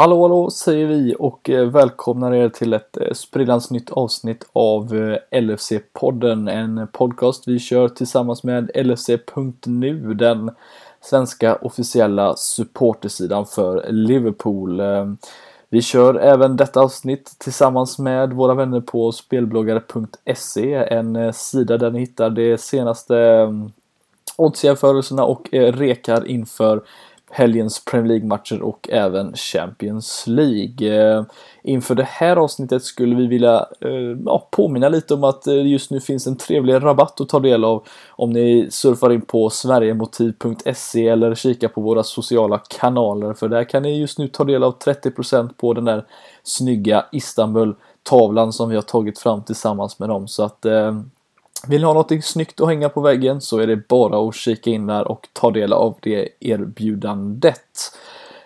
Hallå hallå säger vi och eh, välkomnar er till ett eh, sprillans nytt avsnitt av eh, LFC-podden. En podcast vi kör tillsammans med LFC.nu, den svenska officiella supportersidan för Liverpool. Vi kör även detta avsnitt tillsammans med våra vänner på spelbloggare.se, en sida där ni hittar de senaste oddsjämförelserna och rekar inför helgens Premier League-matcher och även Champions League. Eh, inför det här avsnittet skulle vi vilja eh, ja, påminna lite om att det just nu finns en trevlig rabatt att ta del av om ni surfar in på sverigemotiv.se eller kikar på våra sociala kanaler för där kan ni just nu ta del av 30% på den där snygga Istanbul-tavlan som vi har tagit fram tillsammans med dem så att eh, vill ni ha något snyggt att hänga på väggen så är det bara att kika in där och ta del av det erbjudandet.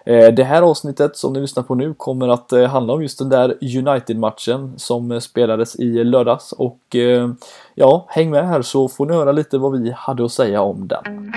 Eh, det här avsnittet som ni lyssnar på nu kommer att eh, handla om just den där United-matchen som eh, spelades i lördags och ja, häng med här så får ni höra lite vad vi hade att säga om den.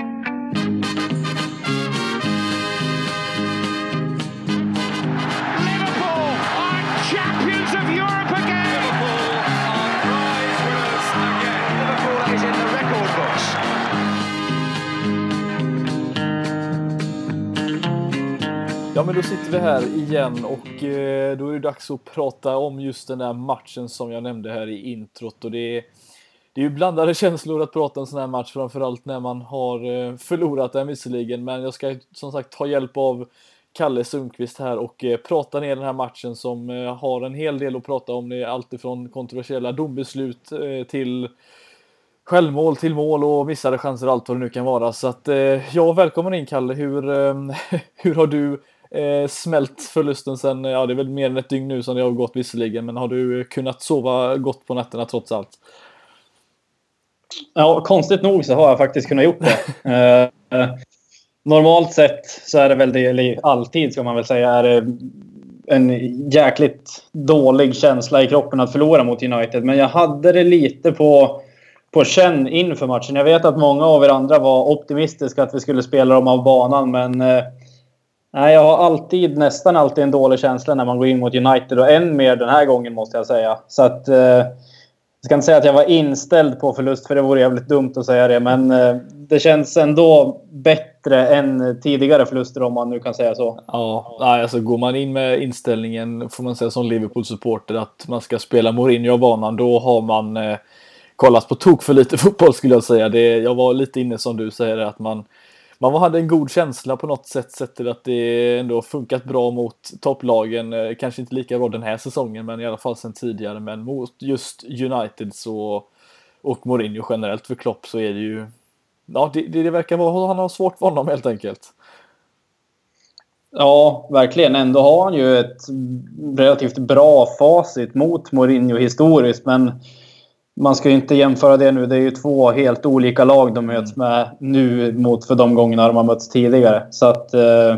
Ja men då sitter vi här igen och eh, då är det dags att prata om just den där matchen som jag nämnde här i introt och det är, det är ju blandade känslor att prata om en sån här match framförallt när man har eh, förlorat den visserligen men jag ska som sagt ta hjälp av Kalle Sundqvist här och eh, prata ner den här matchen som eh, har en hel del att prata om. Det är alltifrån kontroversiella dombeslut eh, till självmål till mål och missade chanser och allt vad det nu kan vara. Så att eh, ja, välkommen in Kalle. Hur, hur har du eh, smält förlusten sen, ja det är väl mer än ett dygn nu som det har gått visserligen, men har du kunnat sova gott på nätterna trots allt? Ja, konstigt nog så har jag faktiskt kunnat gjort det. eh, normalt sett så är det väl det, eller alltid ska man väl säga, är det en jäkligt dålig känsla i kroppen att förlora mot United. Men jag hade det lite på, på känn inför matchen. Jag vet att många av er andra var optimistiska att vi skulle spela dem av banan, men eh, Nej, jag har alltid, nästan alltid en dålig känsla när man går in mot United och än mer den här gången måste jag säga. Så att... Eh, jag ska inte säga att jag var inställd på förlust för det vore jävligt dumt att säga det. Men eh, det känns ändå bättre än tidigare förluster om man nu kan säga så. Ja, alltså går man in med inställningen får man säga som Liverpool-supporter att man ska spela Mourinho av banan då har man eh, kollat på tok för lite fotboll skulle jag säga. Det, jag var lite inne som du säger att man man hade en god känsla på något sätt sett till att det ändå funkat bra mot topplagen. Eh, kanske inte lika bra den här säsongen, men i alla fall sen tidigare. Men mot just United så och Mourinho generellt för Klopp så är det ju. Ja, det, det, det verkar vara han har svårt för honom helt enkelt. Ja, verkligen. Ändå har han ju ett relativt bra facit mot Mourinho historiskt, men man ska ju inte jämföra det nu. Det är ju två helt olika lag de möts mm. med nu mot för de gångerna de har mötts tidigare. Så att... Eh,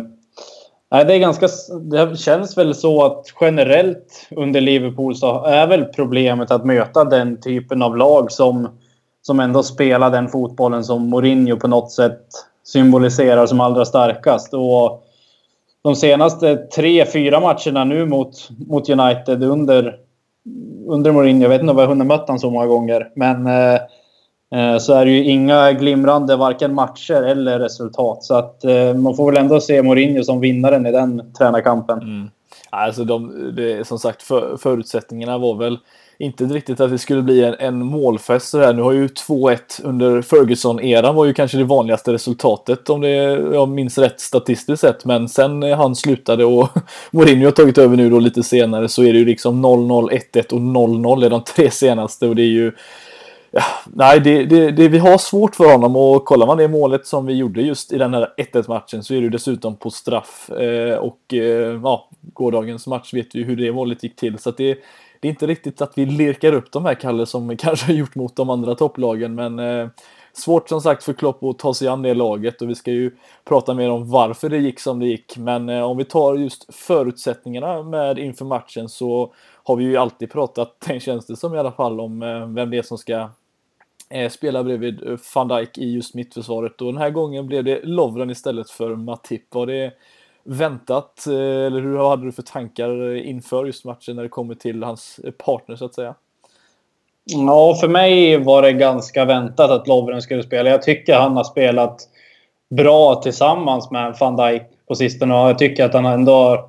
det, är ganska, det känns väl så att generellt under Liverpool så är väl problemet att möta den typen av lag som, som ändå spelar den fotbollen som Mourinho på något sätt symboliserar som allra starkast. Och de senaste tre, fyra matcherna nu mot, mot United under under Mourinho, jag vet inte om jag har hunnit mött honom så många gånger, men eh, eh, så är det ju inga glimrande varken matcher eller resultat. Så att eh, man får väl ändå se Mourinho som vinnaren i den tränarkampen. Mm. Alltså de, det, som sagt, för, förutsättningarna var väl inte riktigt att det skulle bli en, en målfest så här. Nu har ju 2-1 under Ferguson-eran var ju kanske det vanligaste resultatet om det jag minns rätt statistiskt sett. Men sen eh, han slutade och Mourinho har tagit över nu då lite senare så är det ju liksom 0-0, 1-1 och 0-0 är de tre senaste och det är ju Ja, nej, det, det, det, vi har svårt för honom och kollar man det målet som vi gjorde just i den här 1-1 matchen så är det dessutom på straff. Eh, och eh, ja, gårdagens match vet vi hur det målet gick till. Så att det, det är inte riktigt att vi lirkar upp de här Kalle som vi kanske har gjort mot de andra topplagen men eh, svårt som sagt för Klopp att ta sig an det laget och vi ska ju prata mer om varför det gick som det gick men eh, om vi tar just förutsättningarna med inför matchen så har vi ju alltid pratat, den känns det som i alla fall, om eh, vem det är som ska eh, spela bredvid eh, van Dijk i just mittförsvaret och den här gången blev det Lovren istället för Matip. Var det väntat? Eh, eller hur hade du för tankar inför just matchen när det kommer till hans partner så att säga? Ja, för mig var det ganska väntat att Lovren skulle spela. Jag tycker han har spelat bra tillsammans med van Dijk på sistone. Och jag tycker att han ändå har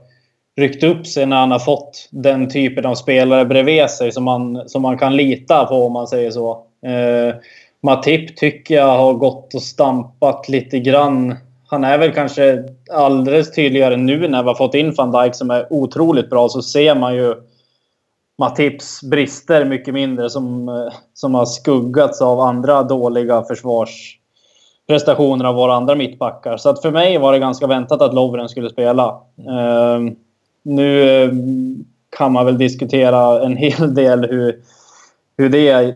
ryckt upp sig när han har fått den typen av spelare bredvid sig som man, som man kan lita på om man säger så. Eh, Matip tycker jag har gått och stampat lite grann. Han är väl kanske alldeles tydligare nu när vi har fått in van Dijk som är otroligt bra så ser man ju Matips brister mycket mindre som, eh, som har skuggats av andra dåliga försvarsprestationer av våra andra mittbackar. Så att för mig var det ganska väntat att Lovren skulle spela. Uh, nu eh, kan man väl diskutera en hel del hur, hur det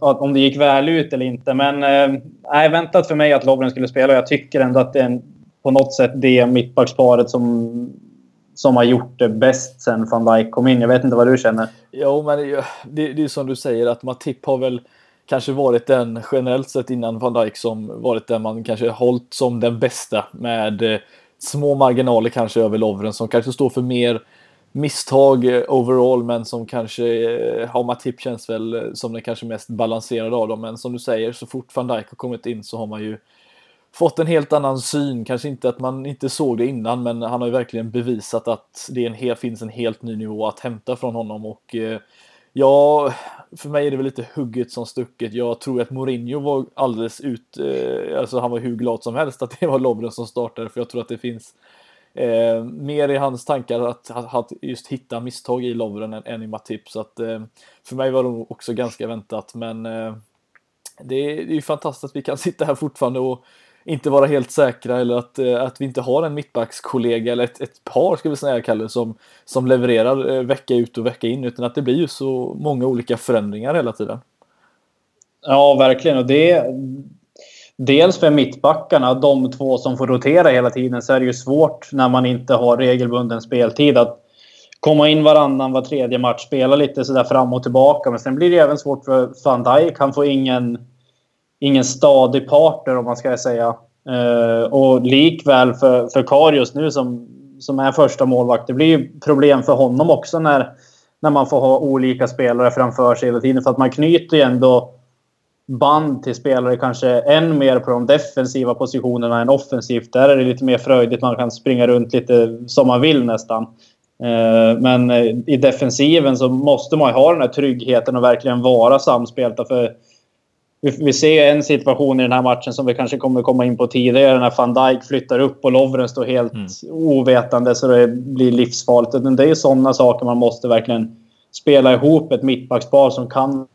om det gick väl ut eller inte. Men eh, nej, väntat för mig att Lovren skulle spela. Jag tycker ändå att det är på något sätt det mittbacksparet som som har gjort det bäst sen van Dijk kom in. Jag vet inte vad du känner? Jo, men det, det är som du säger att Matip har väl kanske varit den generellt sett innan van Dijk som varit den man kanske hållit som den bästa med eh, små marginaler kanske över Lovren som kanske står för mer misstag eh, overall men som kanske, eh, ja Matip känns väl eh, som den kanske mest balanserade av dem men som du säger så fort van Dijk har kommit in så har man ju fått en helt annan syn. Kanske inte att man inte såg det innan, men han har ju verkligen bevisat att det en hel, finns en helt ny nivå att hämta från honom. Och eh, ja, för mig är det väl lite hugget som stucket. Jag tror att Mourinho var alldeles ut, alltså han var hur glad som helst att det var Lovren som startade, för jag tror att det finns eh, mer i hans tankar att, att, just hitta misstag i Lovren än, än i Matip. Så att eh, för mig var det också ganska väntat, men eh, det är, det är ju fantastiskt att vi kan sitta här fortfarande och inte vara helt säkra eller att, eh, att vi inte har en mittbackskollega eller ett, ett par ska vi säga Kalle som, som levererar eh, vecka ut och vecka in utan att det blir ju så många olika förändringar hela tiden. Ja, verkligen. Och det, dels för mittbackarna, de två som får rotera hela tiden, så är det ju svårt när man inte har regelbunden speltid att komma in varannan, var tredje match, spela lite sådär fram och tillbaka. Men sen blir det även svårt för van Dijk. Han får ingen ingen stadig partner om man ska säga. Eh, och likväl för, för Karius nu som, som är första målvakt. Det blir ju problem för honom också när, när man får ha olika spelare framför sig hela tiden. För att man knyter ju ändå band till spelare kanske än mer på de defensiva positionerna än offensivt. Där är det lite mer fröjdigt. Man kan springa runt lite som man vill nästan. Uh, men i defensiven så måste man ha den här tryggheten och verkligen vara samspelta. För vi, vi ser en situation i den här matchen som vi kanske kommer komma in på tidigare när van Dijk flyttar upp och Lovren står helt mm. ovetande så det blir livsfarligt. Det är sådana saker man måste verkligen spela ihop ett mittbackspar som kan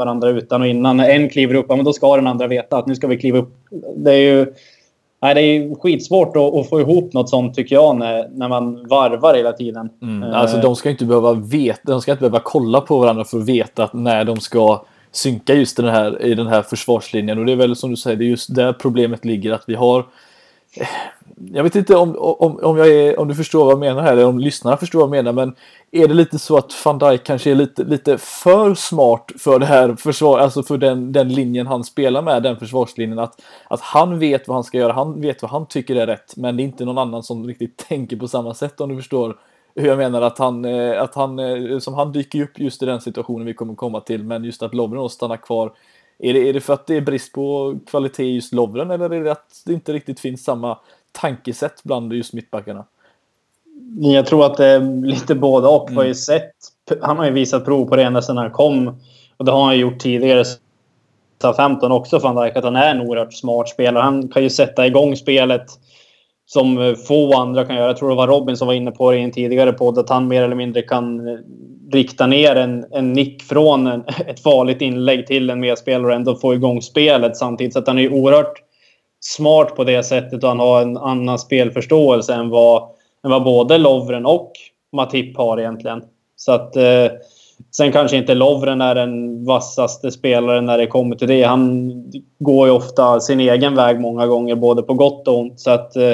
varandra utan och innan. När en kliver upp, ja, men då ska den andra veta att nu ska vi kliva upp. Det är ju nej, det är skitsvårt att, att, få ihop något sånt tycker jag när, när man varvar hela tiden. Mm. Alltså de ska inte behöva veta, de ska inte behöva kolla på varandra för att veta att när de ska synka just den här, i den här försvarslinjen. Och det är väl som du säger, det är just där problemet ligger att vi har eh, jag vet inte om, om, om, jag är, om du förstår vad jag menar här, eller om lyssnarna förstår vad jag menar, men är det lite så att van Dijk kanske är lite, lite för smart för det här försvar, alltså för den, den linjen han spelar med, den försvarslinjen, att, att han vet vad han ska göra, han vet vad han tycker är rätt, men det är inte någon annan som riktigt tänker på samma sätt om du förstår hur jag menar att han, eh, att han, eh, som han dyker upp just i den situationen vi kommer komma till, men just att Lovren stannar kvar. Är det, är det för att det är brist på kvalitet i just Lovren eller är det att det inte riktigt finns samma tankesätt bland just mittbackarna? Jag tror att det är lite båda och. Mm. Har sett, han har ju visat prov på det ända sedan han kom. Och det har han gjort tidigare. 15 också, van Dijk, att han är en oerhört smart spelare. Han kan ju sätta igång spelet som få andra kan göra. Jag tror det var Robin som var inne på det i en tidigare podd att han mer eller mindre kan eh, rikta ner en, en nick från en, ett farligt inlägg till en medspelare och ändå få igång spelet samtidigt. Så att han är oerhört smart på det sättet och han har en annan spelförståelse än vad, än vad både Lovren och Matip har egentligen. Så att eh, Sen kanske inte Lovren är den vassaste spelaren när det kommer till det. Han går ju ofta sin egen väg många gånger, både på gott och ont. Så att, eh,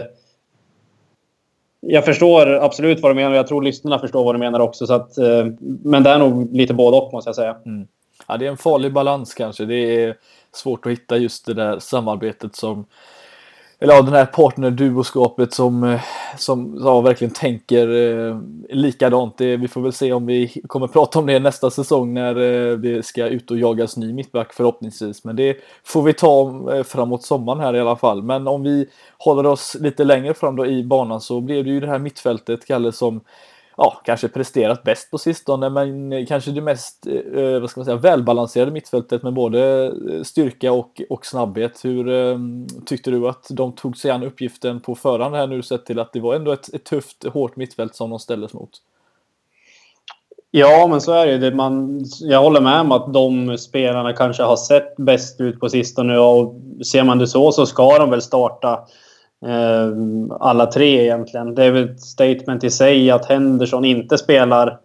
jag förstår absolut vad du menar och jag tror lyssnarna förstår vad du menar också. Så att, eh, men det är nog lite både och måste jag säga. Mm. Ja, det är en farlig balans kanske. Det är svårt att hitta just det där samarbetet som eller ja, den här partnerduoskapet som, eh, som ja, verkligen tänker eh, likadant. Det, vi får väl se om vi kommer prata om det nästa säsong när eh, det ska ut och jagas ny mittback förhoppningsvis. Men det får vi ta eh, framåt sommaren här i alla fall. Men om vi håller oss lite längre fram då i banan så blev det ju det här mittfältet, Kalle, som ja, kanske presterat bäst på sistone, men kanske det mest eh, eh vad ska man säga, välbalanserade mittfältet med både eh, styrka och, och snabbhet. Hur eh, tyckte du att de tog sig an uppgiften på förhand här nu sett till att det var ändå ett, ett tufft, hårt mittfält som de ställdes mot? Ja, men så är det. Man, jag håller med om att de spelarna kanske har sett bäst ut på sistone och ser man det så så ska de väl starta Ehm, alla tre egentligen. Det är väl ett statement i sig att Henderson inte spelar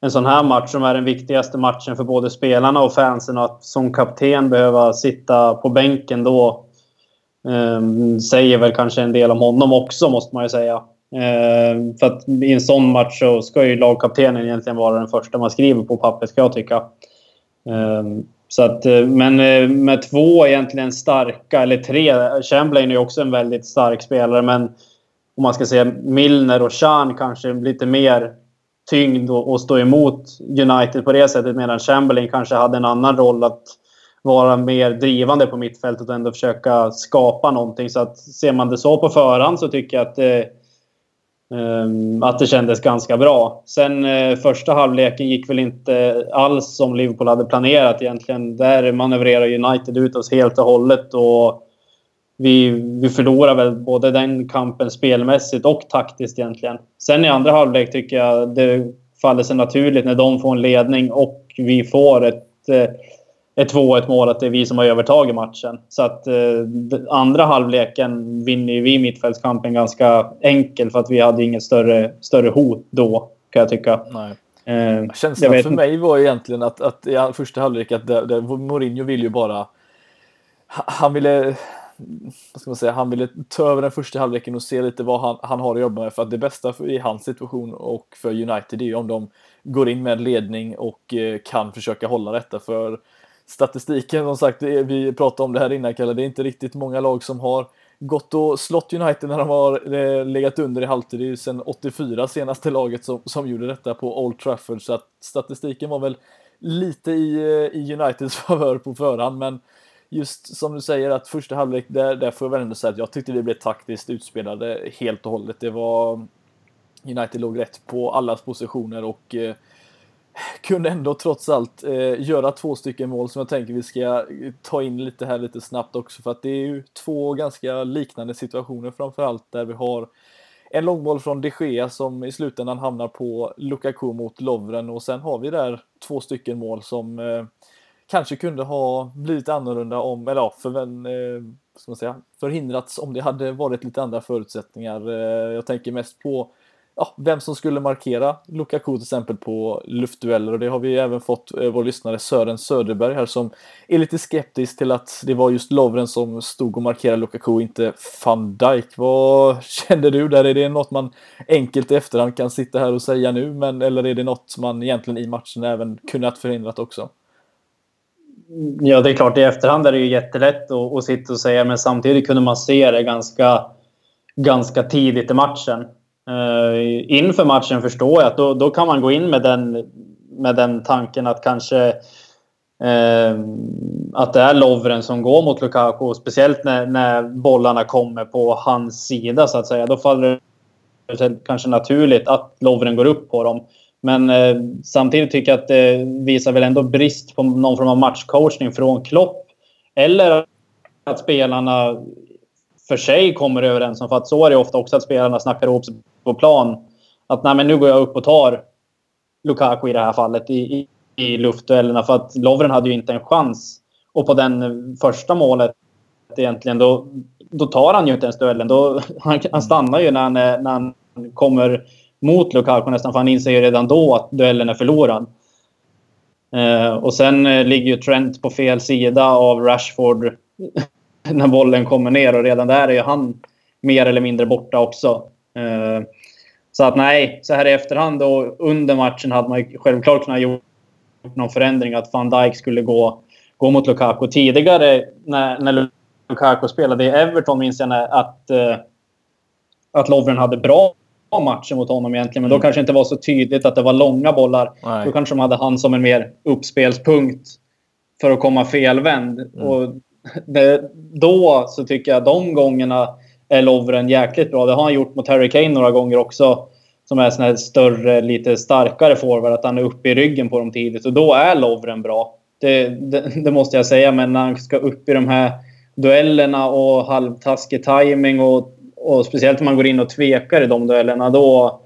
en sån här match som är den viktigaste matchen för både spelarna och fansen och att som kapten behöva sitta på bänken då eh, säger väl kanske en del om honom också måste man ju säga. Eh, för att i en sån match så ska ju lagkaptenen egentligen vara den första man skriver på pappret ska jag tycka. Eh, så att, eh, men eh, med två egentligen starka, eller tre. Chamberlain är ju också en väldigt stark spelare, men om man ska säga Milner och Chan kanske lite mer tyngd och, stå emot United på det sättet. Medan Chamberlain kanske hade en annan roll att vara mer drivande på mittfältet och ändå försöka skapa någonting. Så att ser man det så på förhand så tycker jag att det, Ehm, att det kändes ganska bra. Sen eh, första halvleken gick väl inte alls som Liverpool hade planerat egentligen. Där manövrerar United ut oss helt och hållet. Och vi, vi förlorar väl både den kampen spelmässigt och taktiskt egentligen. Sen i andra halvlek tycker jag det faller sig naturligt när de får en ledning och vi får ett eh, ett 2-1 mål att det är vi som har övertagit matchen. Så att eh, andra halvleken vinner vi mittfältskampen ganska enkel för att vi hade inget större, större hot då, kan jag tycka. Nej. Eh, Känslan för mig var egentligen att, att i första halvlek att det, det, Mourinho vill ju bara... Han ville... Vad ska man säga? Han ville ta över den första halvleken och se lite vad han, han har att jobba med. För att det bästa för, i hans situation och för United är ju om de går in med ledning och eh, kan försöka hålla detta. För statistiken, som sagt, vi pratade om det här innan Kalle, det är inte riktigt många lag som har gått och slått United när de har eh, legat under i halvtid. Det är ju sedan 84 senaste laget som, som gjorde detta på Old Trafford, så att statistiken var väl lite i, eh, i Uniteds favör på förhand, men just som du säger att första halvlek, där, där får jag väl ändå säga att jag tyckte vi blev taktiskt utspelade helt och hållet. Det var United låg rätt på allas positioner och eh, kunde ändå trots allt eh, göra två stycken mål som jag tänker vi ska ta in lite här lite snabbt också för att det är ju två ganska liknande situationer framförallt där vi har en långboll från de Gea som i slutändan hamnar på Lukaku mot Lovren och sen har vi där två stycken mål som eh, kanske kunde ha blivit annorlunda om, eller ja, för, eh, ska man säga, förhindrats om det hade varit lite andra förutsättningar. Eh, jag tänker mest på ja, vem som skulle markera Lukaku till exempel på luftdueller och det har vi även fått eh, vår lyssnare Sören Söderberg här som är lite skeptisk till att det var just Lovren som stod och markerade Lukaku, inte van Dijk. Vad kände du där? Är det något man enkelt i efterhand kan sitta här och säga nu, men eller är det något man egentligen i matchen även kunnat förhindrat också? Ja, det är klart i efterhand är det ju jättelätt att, att sitta och säga, men samtidigt kunde man se det ganska, ganska tidigt i matchen. Uh, inför matchen förstår jag att då, då kan man gå in med den, med den tanken att kanske uh, att det är Lovren som går mot Lukaku. Speciellt när, när bollarna kommer på hans sida så att säga. Då faller det kanske naturligt att Lovren går upp på dem. Men uh, samtidigt tycker jag att det visar väl ändå brist på någon form av matchcoachning från Klopp. Eller att spelarna för sig kommer överens om. För att så är det ofta också att spelarna snackar ihop sig på plan. Att nej, men nu går jag upp och tar Lukaku i det här fallet i, i, i luftduellerna. För att Lovren hade ju inte en chans. Och på den första målet egentligen, då, då tar han ju inte ens duellen. Då, han, han stannar ju när han, när han kommer mot Lukaku nästan. För han inser ju redan då att duellen är förlorad. Eh, och sen eh, ligger ju Trent på fel sida av Rashford när bollen kommer ner och redan där är ju han mer eller mindre borta också. Eh, så att nej, så här i efterhand och under matchen hade man självklart kunnat gjort någon förändring att van Dijk skulle gå, gå mot Lukaku. Tidigare när, när Lukaku spelade i Everton minns jag att, eh, att Lovren hade bra matcher mot honom egentligen. Men då mm. kanske det inte var så tydligt att det var långa bollar. Nej. Då kanske de hade han som en mer uppspelspunkt för att komma felvänd. Mm. Och det, då så tycker jag de gångerna är Lovren jäkligt bra. Det har han gjort mot Harry Kane några gånger också. Som är sån här större, lite starkare forward. Att han är uppe i ryggen på dem tidigt. Och då är Lovren bra. Det, det, det, måste jag säga. Men när han ska upp i de här duellerna och halvtaskig timing och, och speciellt om man går in och tvekar i de duellerna. Då,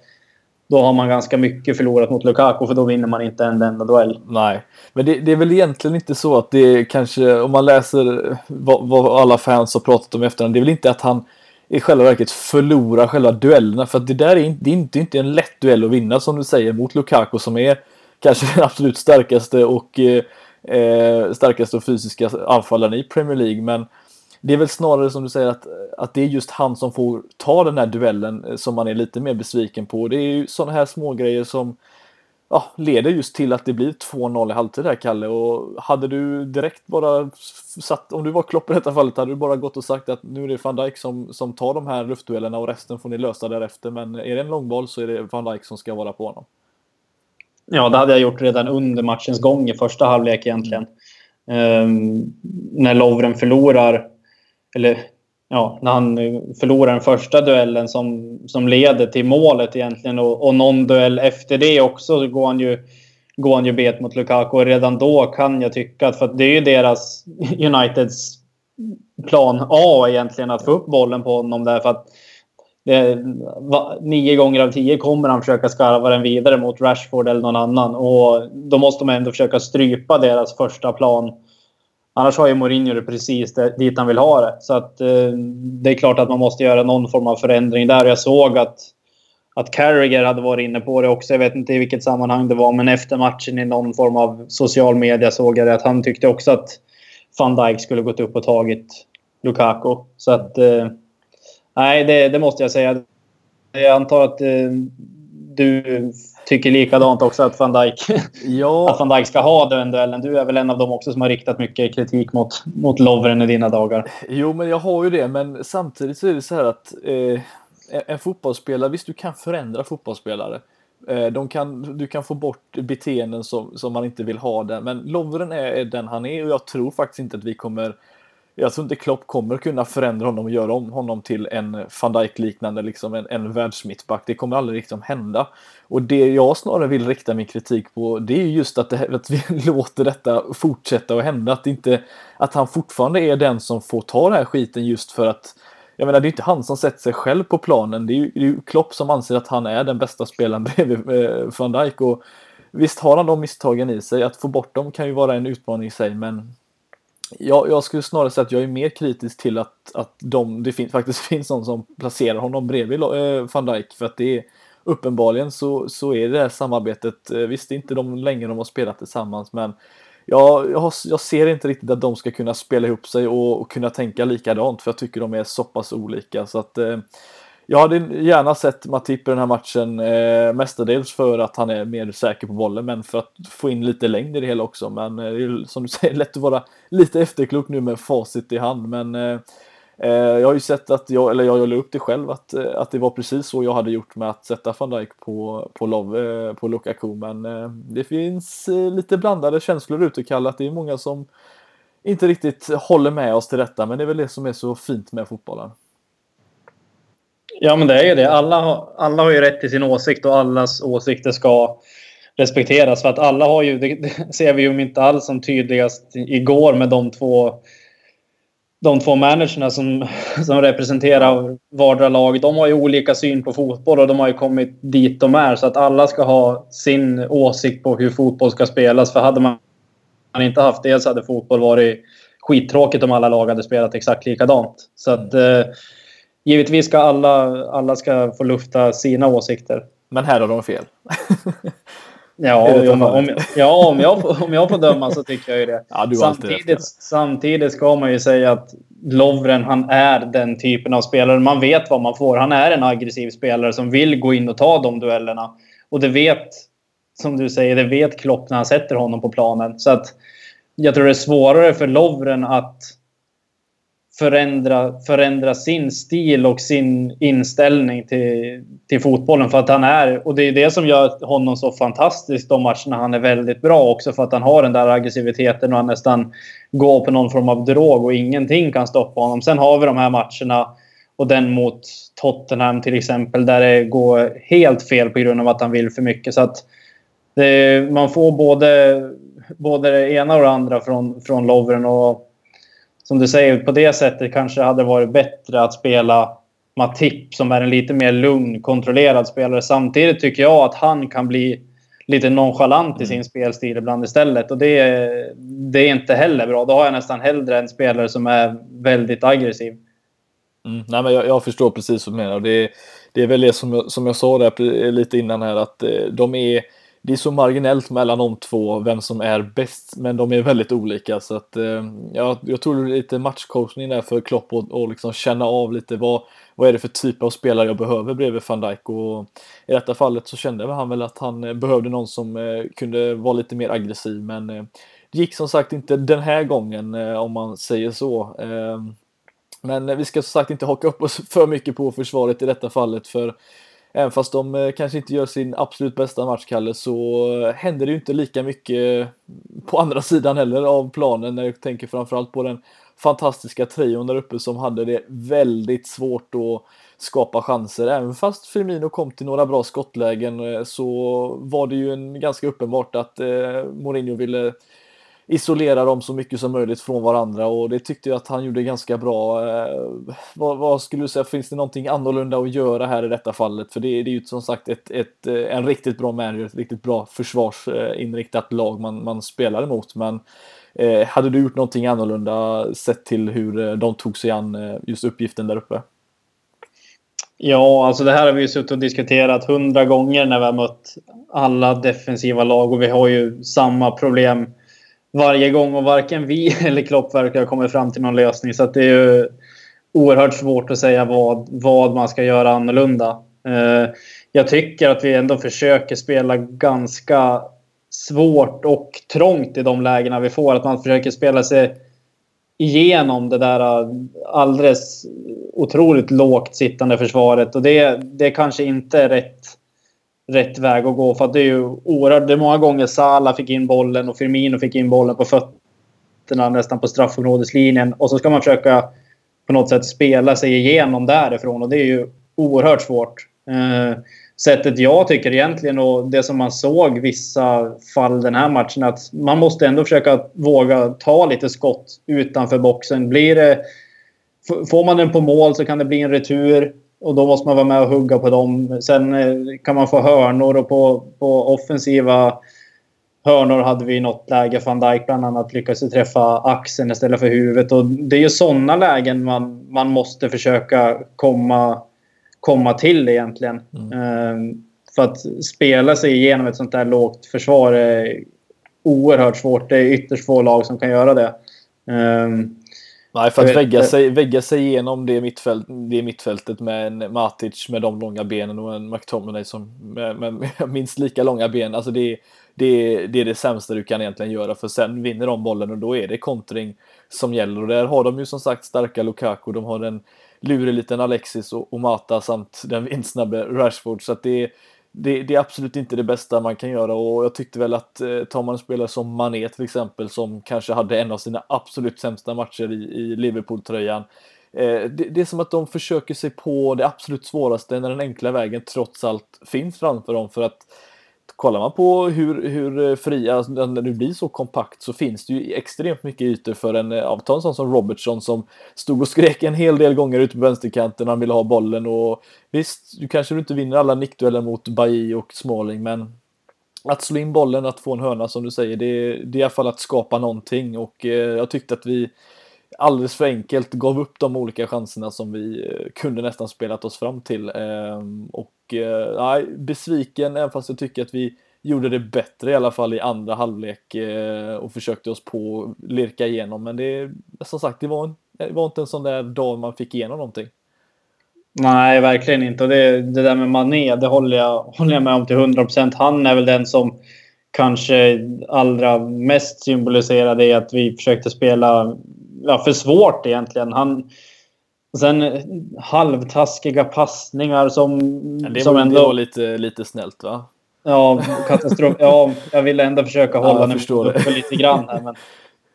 då har man ganska mycket förlorat mot Lukaku för då vinner man inte en enda duell. Nej, men det, det, är väl egentligen inte så att det är kanske, om man läser vad, vad alla fans har pratat om efterhand, det är väl inte att han i själva verket förlorar själva duellerna. För att det där är inte, det är inte, inte en lätt duell att vinna som du säger mot Lukaku som är kanske den absolut starkaste och eh, eh starkaste och fysiska anfallaren i Premier League. Men det är väl snarare som du säger att, att det är just han som får ta den här duellen eh, som man är lite mer besviken på. Det är ju sådana här små grejer som ja, leder just till att det blir 2-0 i halvtid här Kalle. Och hade du direkt bara satt, om du var Klopp i detta fallet, hade du bara gått och sagt att nu är det van Dijk som, som tar de här luftduellerna och resten får ni lösa därefter. Men är det en långboll så är det van Dijk som ska vara på honom. Ja, det hade jag gjort redan under matchens gång i första halvlek egentligen. Um, när Lovren förlorar, eller ja, när han eh, förlorar den första duellen som, som leder till målet egentligen. Och, och någon duell efter det också så går han ju, går han ju bet mot Lukaku. Och redan då kan jag tycka att, för att det är ju deras Uniteds plan A egentligen att få upp bollen på honom där. För att det, va, nio gånger av tio kommer han försöka skarva den vidare mot Rashford eller någon annan. Och då måste man ändå försöka strypa deras första plan Annars har ju Mourinho det precis dit han vill ha det. Så att, eh, det är klart att man måste göra någon form av förändring där. Jag såg att, att Carragher hade varit inne på det också. Jag vet inte i vilket sammanhang det var, men efter matchen i någon form av social media såg jag det, att han tyckte också att van Dijk skulle gått upp och tagit Lukaku. Så att... Eh, nej, det, det måste jag säga. Jag antar att eh, du tycker likadant också att van Dijk, ja. att van Dijk ska ha den duellen. Du är väl en av dem också som har riktat mycket kritik mot, mot Lovren i dina dagar. Jo, men jag har ju det. Men samtidigt så är det så här att eh, en fotbollsspelare, visst du kan förändra fotbollsspelare. Eh, de kan, du kan få bort beteenden som, som man inte vill ha där. Men Lovren är, är den han är och jag tror faktiskt inte att vi kommer jag tror inte Klopp kommer kunna förändra honom och göra om honom till en van Dijk-liknande, liksom en, en världsmittback. Det kommer aldrig liksom hända. Och det jag snarare vill rikta min kritik på, det är just att, det, att vi låter detta fortsätta att hända. Att, inte, att han fortfarande är den som får ta den här skiten just för att jag menar, det är inte han som sätter sig själv på planen. Det är ju, det är ju Klopp som anser att han är den bästa spelaren bredvid eh, van Dijk. Och visst har han de misstagen i sig. Att få bort dem kan ju vara en utmaning i sig, men jag, jag skulle snarare säga att jag är mer kritisk till att, att de, det fin, faktiskt finns någon som placerar honom bredvid eh, van Dijk för att det är uppenbarligen så, så är det här samarbetet, eh, visst det är inte de länge de har spelat tillsammans men jag, jag, har, jag ser inte riktigt att de ska kunna spela ihop sig och, och, kunna tänka likadant för jag tycker de är så pass olika så att eh, jag hade gärna sett Matip i den här matchen, eh, mestadels för att han är mer säker på bollen, men för att få in lite längd i det hela också. Men eh, det är som du säger lätt att vara lite efterklok nu med facit i hand. Men eh, eh jag har ju sett att jag, eller jag la upp det själv, att, eh, att det var precis så jag hade gjort med att sätta van Dijk på, på, Love, eh, på Lukaku. Men eh, det finns lite blandade känslor ute, Kalle, att det är många som inte riktigt håller med oss till detta, men det är väl det som är så fint med fotbollen. Ja, men det är ju det. Alla, har, alla har ju rätt till sin åsikt och allas åsikter ska respekteras. För att alla har ju, det, det ser vi ju inte alls som tydligast igår med de två de två managerna som, som representerar vardera lag, de har ju olika syn på fotboll och de har ju kommit dit de är. Så att alla ska ha sin åsikt på hur fotboll ska spelas. För hade man inte haft det så hade fotboll varit skittråkigt om alla lag hade spelat exakt likadant. Så att eh, givetvis ska alla, alla ska få lufta sina åsikter. Men här har de fel. ja, om, om, ja om, jag, om jag får döma så tycker jag ju det. Ja, samtidigt, samtidigt ska man ju säga att Lovren, han är den typen av spelare. Man vet vad man får. Han är en aggressiv spelare som vill gå in och ta de duellerna. Och det vet, som du säger, det vet Klopp när han sätter honom på planen. Så att jag tror det är svårare för Lovren att förändra, förändra sin stil och sin inställning till, till fotbollen. För att han är, och det är det som gör honom så fantastisk de matcherna han är väldigt bra också. För att han har den där aggressiviteten och han nästan går på någon form av drog och ingenting kan stoppa honom. Sen har vi de här matcherna och den mot Tottenham till exempel där det går helt fel på grund av att han vill för mycket. Så att det, man får både, både det ena och det andra från, från Lovren. Och som du säger, på det sättet kanske det hade varit bättre att spela Matip som är en lite mer lugn, kontrollerad spelare. Samtidigt tycker jag att han kan bli lite nonchalant i sin mm. spelstil ibland istället. Och det, det är inte heller bra. Då har jag nästan hellre en spelare som är väldigt aggressiv. Mm, nej, men jag, jag, förstår precis vad du menar. Det, det är väl det som jag, som jag sa där lite innan här att eh, de är det är så marginellt mellan de två vem som är bäst, men de är väldigt olika. Så att eh, ja, jag tror det är lite matchcoachning där för Klopp och, och liksom känna av lite vad, vad är det för typ av spelare jag behöver bredvid van Dijk? Och i detta fallet så kände han väl att han eh, behövde någon som eh, kunde vara lite mer aggressiv, men eh, det gick som sagt inte den här gången eh, om man säger så. Eh, men vi ska som sagt inte haka upp oss för mycket på försvaret i detta fallet för Även fast de eh, kanske inte gör sin absolut bästa match, Kalle, så eh, händer det ju inte lika mycket på andra sidan heller av planen när jag tänker framförallt på den fantastiska trion där uppe som hade det väldigt svårt att skapa chanser. Även fast Firmino kom till några bra skottlägen eh, så var det ju en ganska uppenbart att eh, Mourinho ville isolera dem så mycket som möjligt från varandra och det tyckte jag att han gjorde ganska bra. Eh, vad, vad, skulle du säga, finns det någonting annorlunda att göra här i detta fallet? För det, det är ju som sagt ett, ett, eh, en riktigt bra manager, ett riktigt bra försvarsinriktat lag man, man spelar emot. Men eh, hade du gjort någonting annorlunda sett till hur eh, de tog sig an eh, just uppgiften där uppe? Ja, alltså det här har vi ju suttit och diskuterat hundra gånger när vi har mött alla defensiva lag och vi har ju samma problem varje gång och varken vi eller Klopp verkar ha kommit fram till någon lösning. Så det är ju oerhört svårt att säga vad, vad man ska göra annorlunda. Eh, jag tycker att vi ändå försöker spela ganska svårt och trångt i de lägena vi får. Att man försöker spela sig igenom det där eh, alldeles otroligt lågt sittande försvaret. Och det, det kanske inte är rätt rätt väg att gå. För att det är ju oerhört... Det är många gånger Sala fick in bollen och Firmino fick in bollen på fötterna nästan på straffområdeslinjen. Och så ska man försöka på något sätt spela sig igenom därifrån och det är ju oerhört svårt. Eh, sättet jag tycker egentligen och det som man såg vissa fall den här matchen att man måste ändå försöka våga ta lite skott utanför boxen. Blir det, får man den på mål så kan det bli en retur. Och då måste man vara med och hugga på dem. Sen eh, kan man få hörnor och på, på offensiva hörnor hade vi i något läge. Van Dijk bland annat lyckades träffa axeln istället för huvudet. Och det är ju sådana lägen man, man måste försöka komma, komma till egentligen. Mm. Ehm, för att spela sig igenom ett sånt där lågt försvar är oerhört svårt. Det är ytterst få lag som kan göra det. Ehm, Nej, för att vägga sig, vägga sig igenom det, mittfält, det mittfältet med en Matic med de långa benen och en McTominay som med, med, minst lika långa ben. Alltså det, det, det är det sämsta du kan egentligen göra för sen vinner de bollen och då är det kontring som gäller. Och där har de ju som sagt starka Lukaku, de har den lurig liten Alexis och, och Mata samt den vindsnabbe Rashford. Så att det det, det, är absolut inte det bästa man kan göra och jag tyckte väl att eh, tar man en spelare som Mané till exempel som kanske hade en av sina absolut sämsta matcher i, i Liverpool-tröjan. Eh, det, det, är som att de försöker sig på det absolut svåraste när den enkla vägen trots allt finns framför dem för att kollar man på hur, hur eh, fria, alltså, när det blir så kompakt så finns det ju extremt mycket ytor för en, eh, ja, ta en sån som Robertson som stod och skrek en hel del gånger ute på vänsterkanten. När han ville ha bollen och visst, du kanske inte vinner alla nickdueller mot Bailly och Smalling men att slå in bollen, att få en hörna som du säger, det, det är i alla fall att skapa någonting. Och eh, jag tyckte att vi alldeles för enkelt gav upp de olika chanserna som vi eh, kunde nästan spelat oss fram till. Ehm, och eh, nej, besviken, även fast jag tycker att vi gjorde det bättre i alla fall i andra halvlek eh, och försökte oss på att lirka igenom. Men det, som sagt, det var, en, det var inte en sån där dag man fick igenom någonting. Nej, verkligen inte. Och det, det där med Mané, det håller jag, håller jag med om till 100 procent. Han är väl den som kanske allra mest symboliserade i att vi försökte spela ja, för svårt egentligen. Han, sen halvtaskiga passningar som... Ja, det, som var, ändå, det var lite, lite snällt va? Ja, katastrof. ja, jag ville ändå försöka hålla Ja, uppe lite grann här. Men,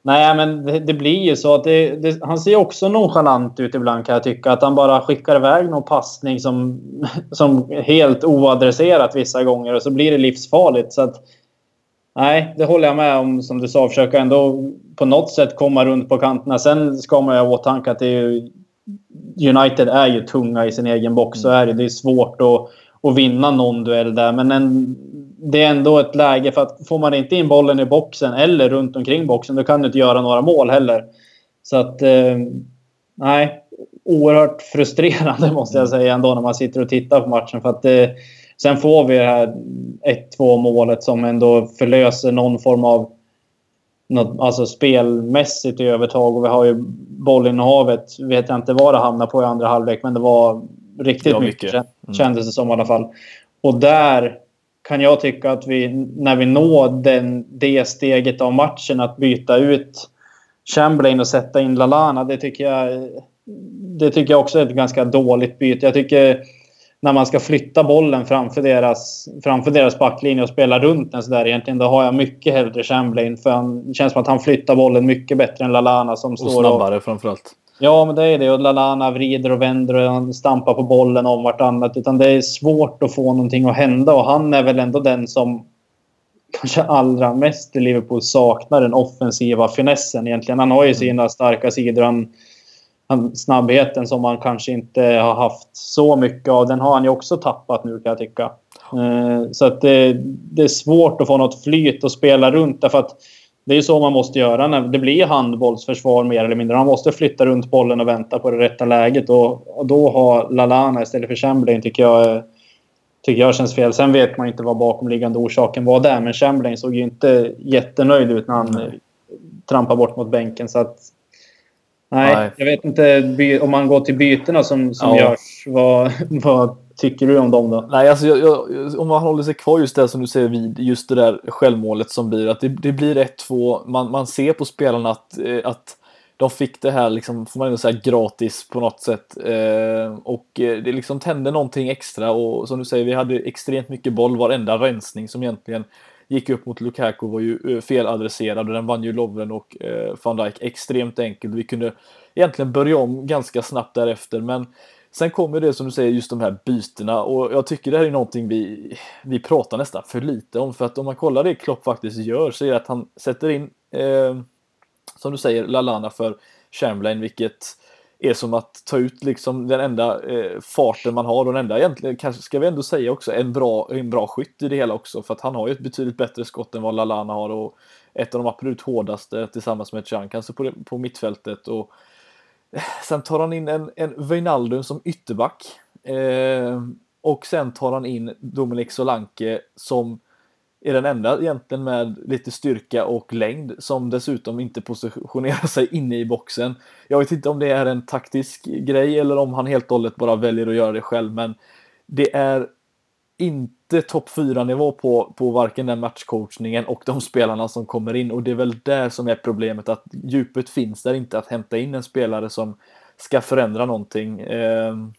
nej, men det, det blir ju så att det, det, han ser också nonchalant ut ibland kan jag tycka. Att han bara skickar iväg någon passning som, som helt oadresserat vissa gånger och så blir det livsfarligt. Så att, nej, det håller jag med om som du sa. Försöka ändå på något sätt komma runt på kanterna. Sen ska man ju ha åtanke att det är ju, United är ju tunga i sin egen box. Så är det. Det är svårt att, att vinna någon duell där. Men en, det är ändå ett läge för att får man inte in bollen i boxen eller runt omkring boxen då kan du inte göra några mål heller. Så att... Eh, nej. Oerhört frustrerande måste jag säga ändå när man sitter och tittar på matchen. För att eh, Sen får vi det här 1-2 målet som ändå förlöser någon form av något, alltså spelmässigt övertag. Och vi har ju bollinnehavet. Vet jag inte vad det hamnar på i andra halvlek men det var riktigt Ja, mycket. mycket. mycket kändes det som i alla fall. Och där kan jag tycka att vi, när vi når den, det steget av matchen, att byta ut Chamberlain och sätta in Lalana, det tycker jag, det tycker jag också är ett ganska dåligt byte. Jag tycker när man ska flytta bollen framför deras, framför deras backlinje och spela runt den sådär egentligen, då har jag mycket hellre Chamberlain. För han, det känns som att han flyttar bollen mycket bättre än Lalana som Och står snabbare framförallt. Ja, men det är det. Och Lalana vrider och vänder och han stampar på bollen om vartannat. Utan det är svårt att få någonting att hända. Och han är väl ändå den som kanske allra mest i Liverpool saknar den offensiva finessen egentligen. Han har ju sina starka sidor. Han, snabbheten som han kanske inte har haft så mycket av. Den har han ju också tappat nu kan jag tycka. Eh, så att det, det är svårt att få något flyt och spela runt. Därför att det är ju så man måste göra när det blir handbollsförsvar mer eller mindre. Man måste flytta runt bollen och vänta på det rätta läget. Och, och då har Lalana istället för Chamberlain tycker jag, tycker jag känns fel. Sen vet man inte vad bakomliggande orsaken var där. Men Chamberlain såg ju inte jättenöjd ut när han trampade bort mot bänken. Så att, nej, Nej. jag vet inte om man går till bytena som, som Ja. görs. Vad, vad tycker du om dem då? Nej, alltså jag, jag, om man håller sig kvar just det som du säger vid just det där självmålet som blir att det, det blir 1-2. Man, man ser på spelarna att, eh, att de fick det här, liksom, får man ändå säga, gratis på något sätt. Eh, och eh, det liksom tände någonting extra och som du säger, vi hade extremt mycket boll. Varenda rensning som egentligen gick upp mot Lukaku var ju eh, feladresserad och den vann ju Lovren och eh, van Dijk extremt enkelt. Vi kunde egentligen börja om ganska snabbt därefter, men Sen kommer det som du säger, just de här bytena och jag tycker det här är någonting vi, vi pratar nästan för lite om. För att om man kollar det Klopp faktiskt gör så är det att han sätter in, eh, som du säger, Lalana för Chamberlain, vilket är som att ta ut liksom den enda eh, farten man har och den enda egentligen, kanske ska vi ändå säga också, en bra, en bra skytt i det hela också. För att han har ju ett betydligt bättre skott än vad Lalana har och ett av de absolut hårdaste tillsammans med Chan, kanske på, på mittfältet. Och eh, Sen tar han in en, en Wijnaldum som ytterback. Eh, och sen tar han in Dominik Solanke som är den enda egentligen med lite styrka och längd som dessutom inte positionerar sig inne i boxen. Jag vet inte om det är en taktisk grej eller om han helt och hållet bara väljer att göra det själv men det är inte topp 4 nivå på, på varken den matchcoachningen och de spelarna som kommer in och det är väl där som är problemet att djupet finns där inte att hämta in en spelare som ska förändra någonting. Ehm,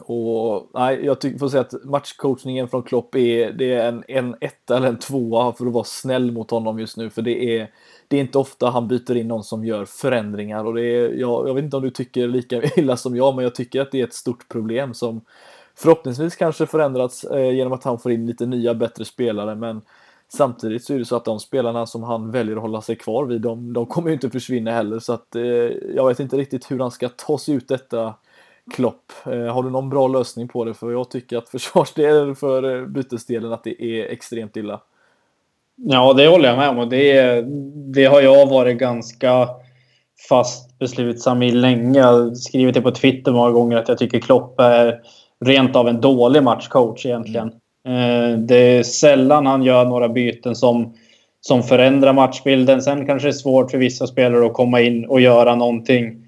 och nej, jag tycker, får säga att matchcoachningen från Klopp är, det är en, en etta eller en tvåa för att vara snäll mot honom just nu. För det är det är inte ofta han byter in någon som gör förändringar. Och det är, jag, jag vet inte om du tycker lika illa som jag men jag tycker att det är ett stort problem som förhoppningsvis kanske förändrats eh, genom att han får in lite nya bättre spelare. Men samtidigt så är det så att de spelarna som han väljer att hålla sig kvar vid de, de kommer ju inte försvinna heller. Så att eh, jag vet inte riktigt hur han ska ta sig ut detta Klopp. Eh, har du någon bra lösning på det? För jag tycker att försvarsdelen för eh, bytesdelen att det är extremt illa. Ja, det håller jag med om. Och det, det har jag varit ganska fast beslutsam i länge. Jag har skrivit det på Twitter många gånger att jag tycker Klopp är rent av en dålig matchcoach egentligen. Mm. Det är sällan han gör några byten som, som förändrar matchbilden. Sen kanske det är svårt för vissa spelare att komma in och göra någonting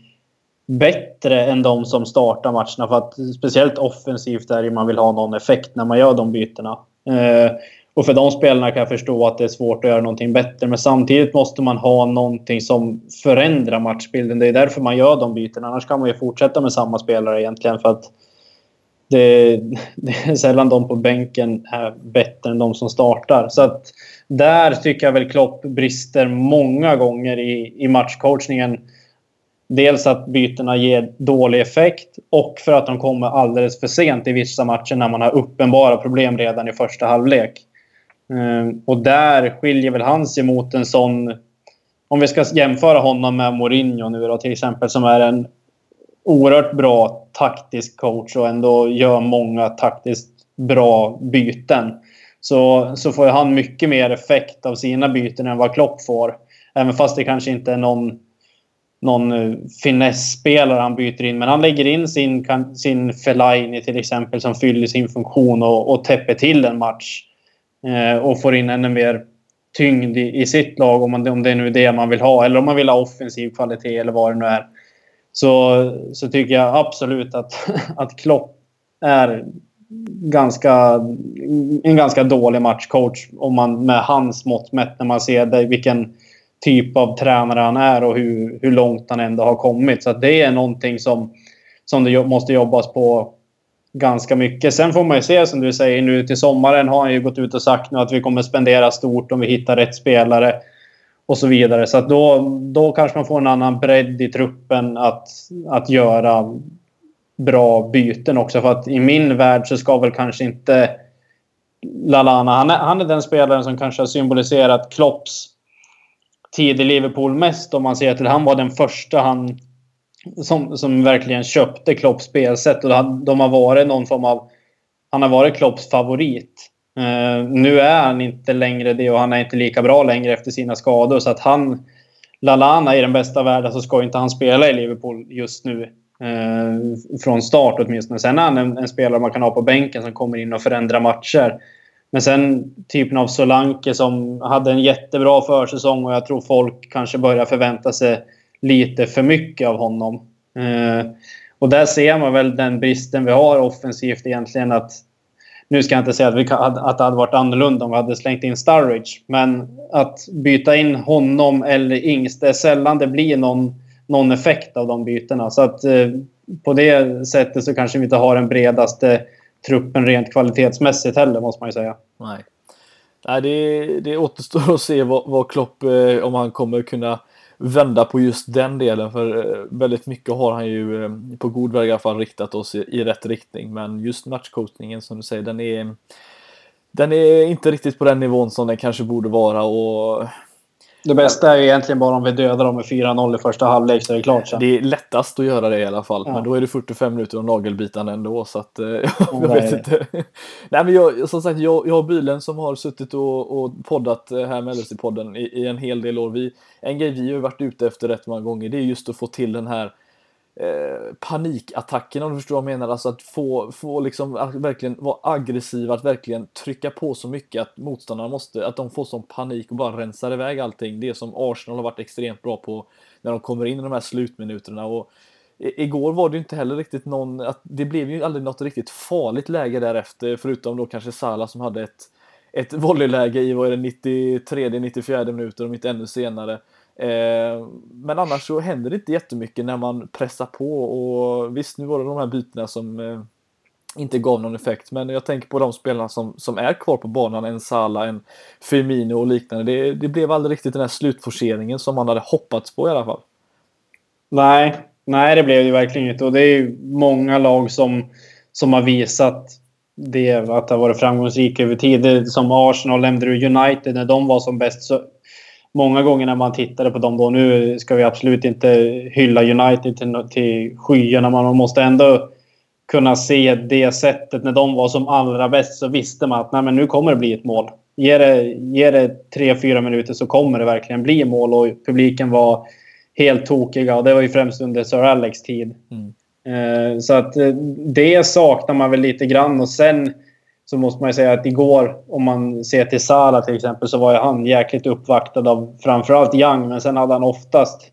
bättre än de som startar matcherna. För att speciellt offensivt är det man vill ha någon effekt när man gör de bytena. Eh, Och för de spelarna kan jag förstå att det är svårt att göra någonting bättre. Men samtidigt måste man ha någonting som förändrar matchbilden. Det är därför man gör de bytena. Annars kan man ju fortsätta med samma spelare egentligen. För att det, det är sällan de på bänken är bättre än de som startar. Så att där tycker jag väl Klopp brister många gånger i, i matchcoachningen. Dels att bytena ger dålig effekt och för att de kommer alldeles för sent i vissa matcher när man har uppenbara problem redan i första halvlek. Ehm, och där skiljer väl han sig mot en sån... Om vi ska jämföra honom med Mourinho nu då till exempel som är en oerhört bra taktisk coach och ändå gör många taktiskt bra byten. Så, så får han mycket mer effekt av sina byten än vad Klopp får. Även fast det kanske inte är någon, någon finesspelare finessspelare han byter in. Men han lägger in sin, sin Fellaini till exempel som fyller sin funktion och, och täpper till en match. Eh, och får in ännu mer tyngd i, i sitt lag om, man, om det är nu det man vill ha. Eller om man vill ha offensiv kvalitet eller vad det nu är. Så, så tycker jag absolut att, att Klopp är ganska, en ganska dålig matchcoach om man med hans mått mätt när man ser det, vilken typ av tränare han är och hur, hur långt han ändå har kommit. Så det är någonting som, som det måste jobbas på ganska mycket. Sen får man ju se som du säger nu till sommaren har han ju gått ut och sagt nu att vi kommer spendera stort om vi hittar rätt spelare och så vidare. Så att då, då kanske man får en annan bredd i truppen att, att göra bra byten också. För att i min värld så ska väl kanske inte Lalana... Han är, han är den spelaren som kanske har symboliserat Klopps tid i Liverpool mest om man ser till han var den första han som, som verkligen köpte Klopps spelsätt och de har varit någon form av... Han har varit Klopps favorit. Uh, nu är han inte längre det och han är inte lika bra längre efter sina skador. Så att han... Lalana i den bästa världen så ska inte han spela i Liverpool just nu. Uh, från start åtminstone. Sen är han en, en, spelare man kan ha på bänken som kommer in och förändrar matcher. Men sen typen av Solanke som hade en jättebra försäsong och jag tror folk kanske börjar förvänta sig lite för mycket av honom. Eh, och där ser man väl den bristen vi har offensivt egentligen att nu ska jag inte säga att, vi, att det hade varit annorlunda om vi hade slängt in Sturridge. Men att byta in honom eller Ings, det är sällan det blir någon, någon effekt av de bytena. Så att eh, på det sättet så kanske vi inte har den bredaste truppen rent kvalitetsmässigt heller, måste man ju säga. Nej, Nej det, det återstår att se vad, vad Klopp, eh, om han kommer kunna vända på just den delen för eh, väldigt mycket har han ju eh, på god väg i alla fall riktat oss i, i rätt riktning men just matchcoachningen som du säger den är den är inte riktigt på den nivån som den kanske borde vara och det bästa är ju egentligen bara om vi dödar dem med 4-0 i första halvlek så är det klart sen. Det är lättast att göra det i alla fall. Ja. Men då är det 45 minuter av nagelbitande ändå så att eh, jag vet inte. Nej men jag, som sagt, jag, jag har bilen som har suttit och, och poddat eh, här med LFC-podden i, i, en hel del år. Vi, en grej vi har varit ute efter rätt många gånger det är just att få till den här Eh, om du förstår vad jag menar. Alltså att få, få liksom att verkligen vara aggressiva, att verkligen trycka på så mycket att motståndarna måste, att de får sån panik och bara rensar iväg allting. Det som Arsenal har varit extremt bra på när de kommer in i de här slutminuterna. Och igår var det ju inte heller riktigt någon, att det blev ju aldrig något riktigt farligt läge därefter, förutom då kanske Salah som hade ett, ett volleyläge i, vad är det, 93, 94 minuter om inte ännu senare. Eh, men annars så händer det inte jättemycket när man pressar på och visst nu var det de här bytena som eh, inte gav någon effekt men jag tänker på de spelarna som, som är kvar på banan, en Sala, en Firmino och liknande. Det, det blev aldrig riktigt den här slutforceringen som man hade hoppats på i alla fall. Nej, nej det blev det verkligen inte och det är ju många lag som, som har visat det, att det har varit framgångsrika över tid. Som Arsenal, nämnde du United, när de var som bäst så många gånger när man tittade på dem då, nu ska vi absolut inte hylla United till, till skyarna, man måste ändå kunna se det sättet. När de var som allra bäst så visste man att Nej, men nu kommer det bli ett mål. Ge det, ge det tre, fyra minuter så kommer det verkligen bli mål och publiken var helt tokiga och det var ju främst under Sir Alex tid. Mm. Eh, så att eh, det saknar man väl lite grann och sen så måste man ju säga att igår, om man ser till Sala till exempel, så var ju han jäkligt uppvaktad av framförallt Young, men sen hade han oftast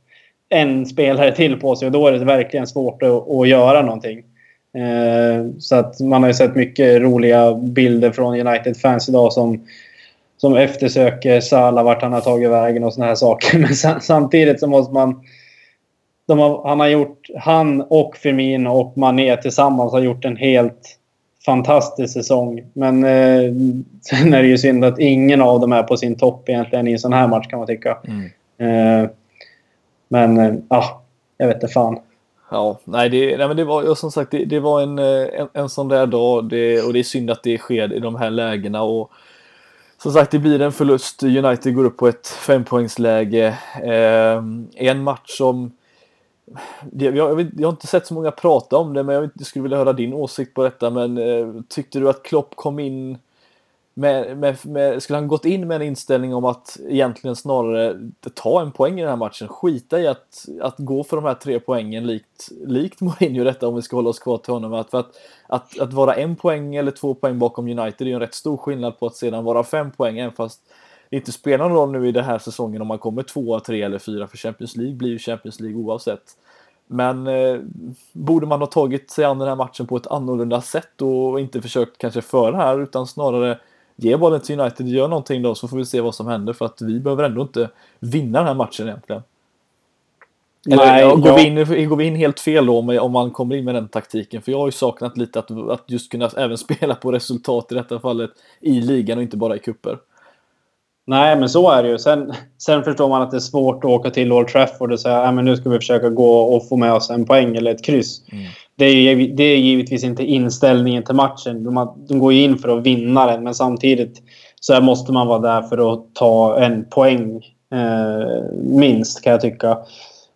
en spelare till på sig och då är det verkligen svårt att, att göra någonting. Eh, så att man har ju sett mycket roliga bilder från United-fans idag som som eftersöker Sala vart han har tagit vägen och såna här saker. Men samtidigt så måste man... Har, han har gjort... Han och Firmino och Mané tillsammans har gjort en helt fantastisk säsong. Men eh, sen är det ju synd att ingen av dem är på sin topp egentligen i en sån här match kan man tycka. Mm. Eh, men ja, eh, jag vet inte fan. Ja, nej, det, nej men det var som sagt det, det var en, eh, en, en sån där dag det, och det är synd att det sker i de här lägena och som sagt det blir en förlust. United går upp på ett fempoängsläge. Eh, en match som jag, jag, jag, har inte sett så många prata om det men jag, jag skulle vilja höra din åsikt på detta men eh, tyckte du att Klopp kom in med, med, med, skulle han gått in med en inställning om att egentligen snarare ta en poäng i den här matchen, skita i att, att gå för de här tre poängen likt, likt Mourinho detta om vi ska hålla oss kvar till honom. Att, för att, att, att vara en poäng eller två poäng bakom United är ju en rätt stor skillnad på att sedan vara fem poäng, även fast inte spelar någon roll nu i den här säsongen om man kommer tvåa, tre eller fyra, för Champions League blir ju Champions League oavsett. Men eh, borde man ha tagit sig an den här matchen på ett annorlunda sätt och inte försökt kanske föra här utan snarare ge bollen till United, gör någonting då så får vi se vad som händer för att vi behöver ändå inte vinna den här matchen egentligen. Eller Nej, ja, går, ja. vi in, går vi in helt fel då om, man kommer in med den taktiken? För jag har ju saknat lite att, att just kunna även spela på resultat i detta fallet i ligan och inte bara i kupper. Nej, men så är det ju. Sen, sen förstår man att det är svårt att åka till Old Trafford och säga att nu ska vi försöka gå och få med oss en poäng eller ett kryss. Mm. Det, är, det är givetvis inte inställningen till matchen. De, de går ju in för att vinna den, men samtidigt så måste man vara där för att ta en poäng eh, minst, kan jag tycka.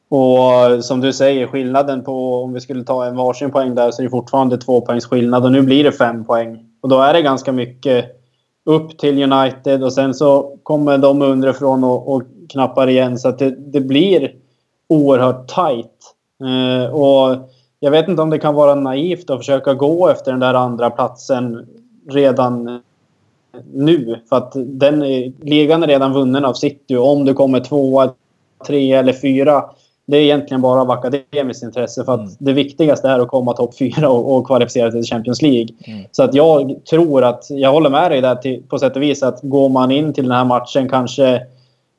Och som du säger, skillnaden på om vi skulle ta en varsin poäng där så är det fortfarande två poängs skillnad och nu blir det fem poäng. Och då är det ganska mycket upp till United och sen så kommer de underifrån och, och knappar igen. Så att det, det blir oerhört tajt. Eh, och jag vet inte om det kan vara naivt att försöka gå efter den där andra platsen redan nu. För att den ligan är redan vunnen av City. Om du kommer tvåa, tre eller fyra det är egentligen bara av akademiskt intresse. För att mm. det viktigaste är att komma topp fyra och, och kvalificera till Champions League. Mm. Så att jag tror att, jag håller med dig där till, på sätt och vis, att går man in till den här matchen kanske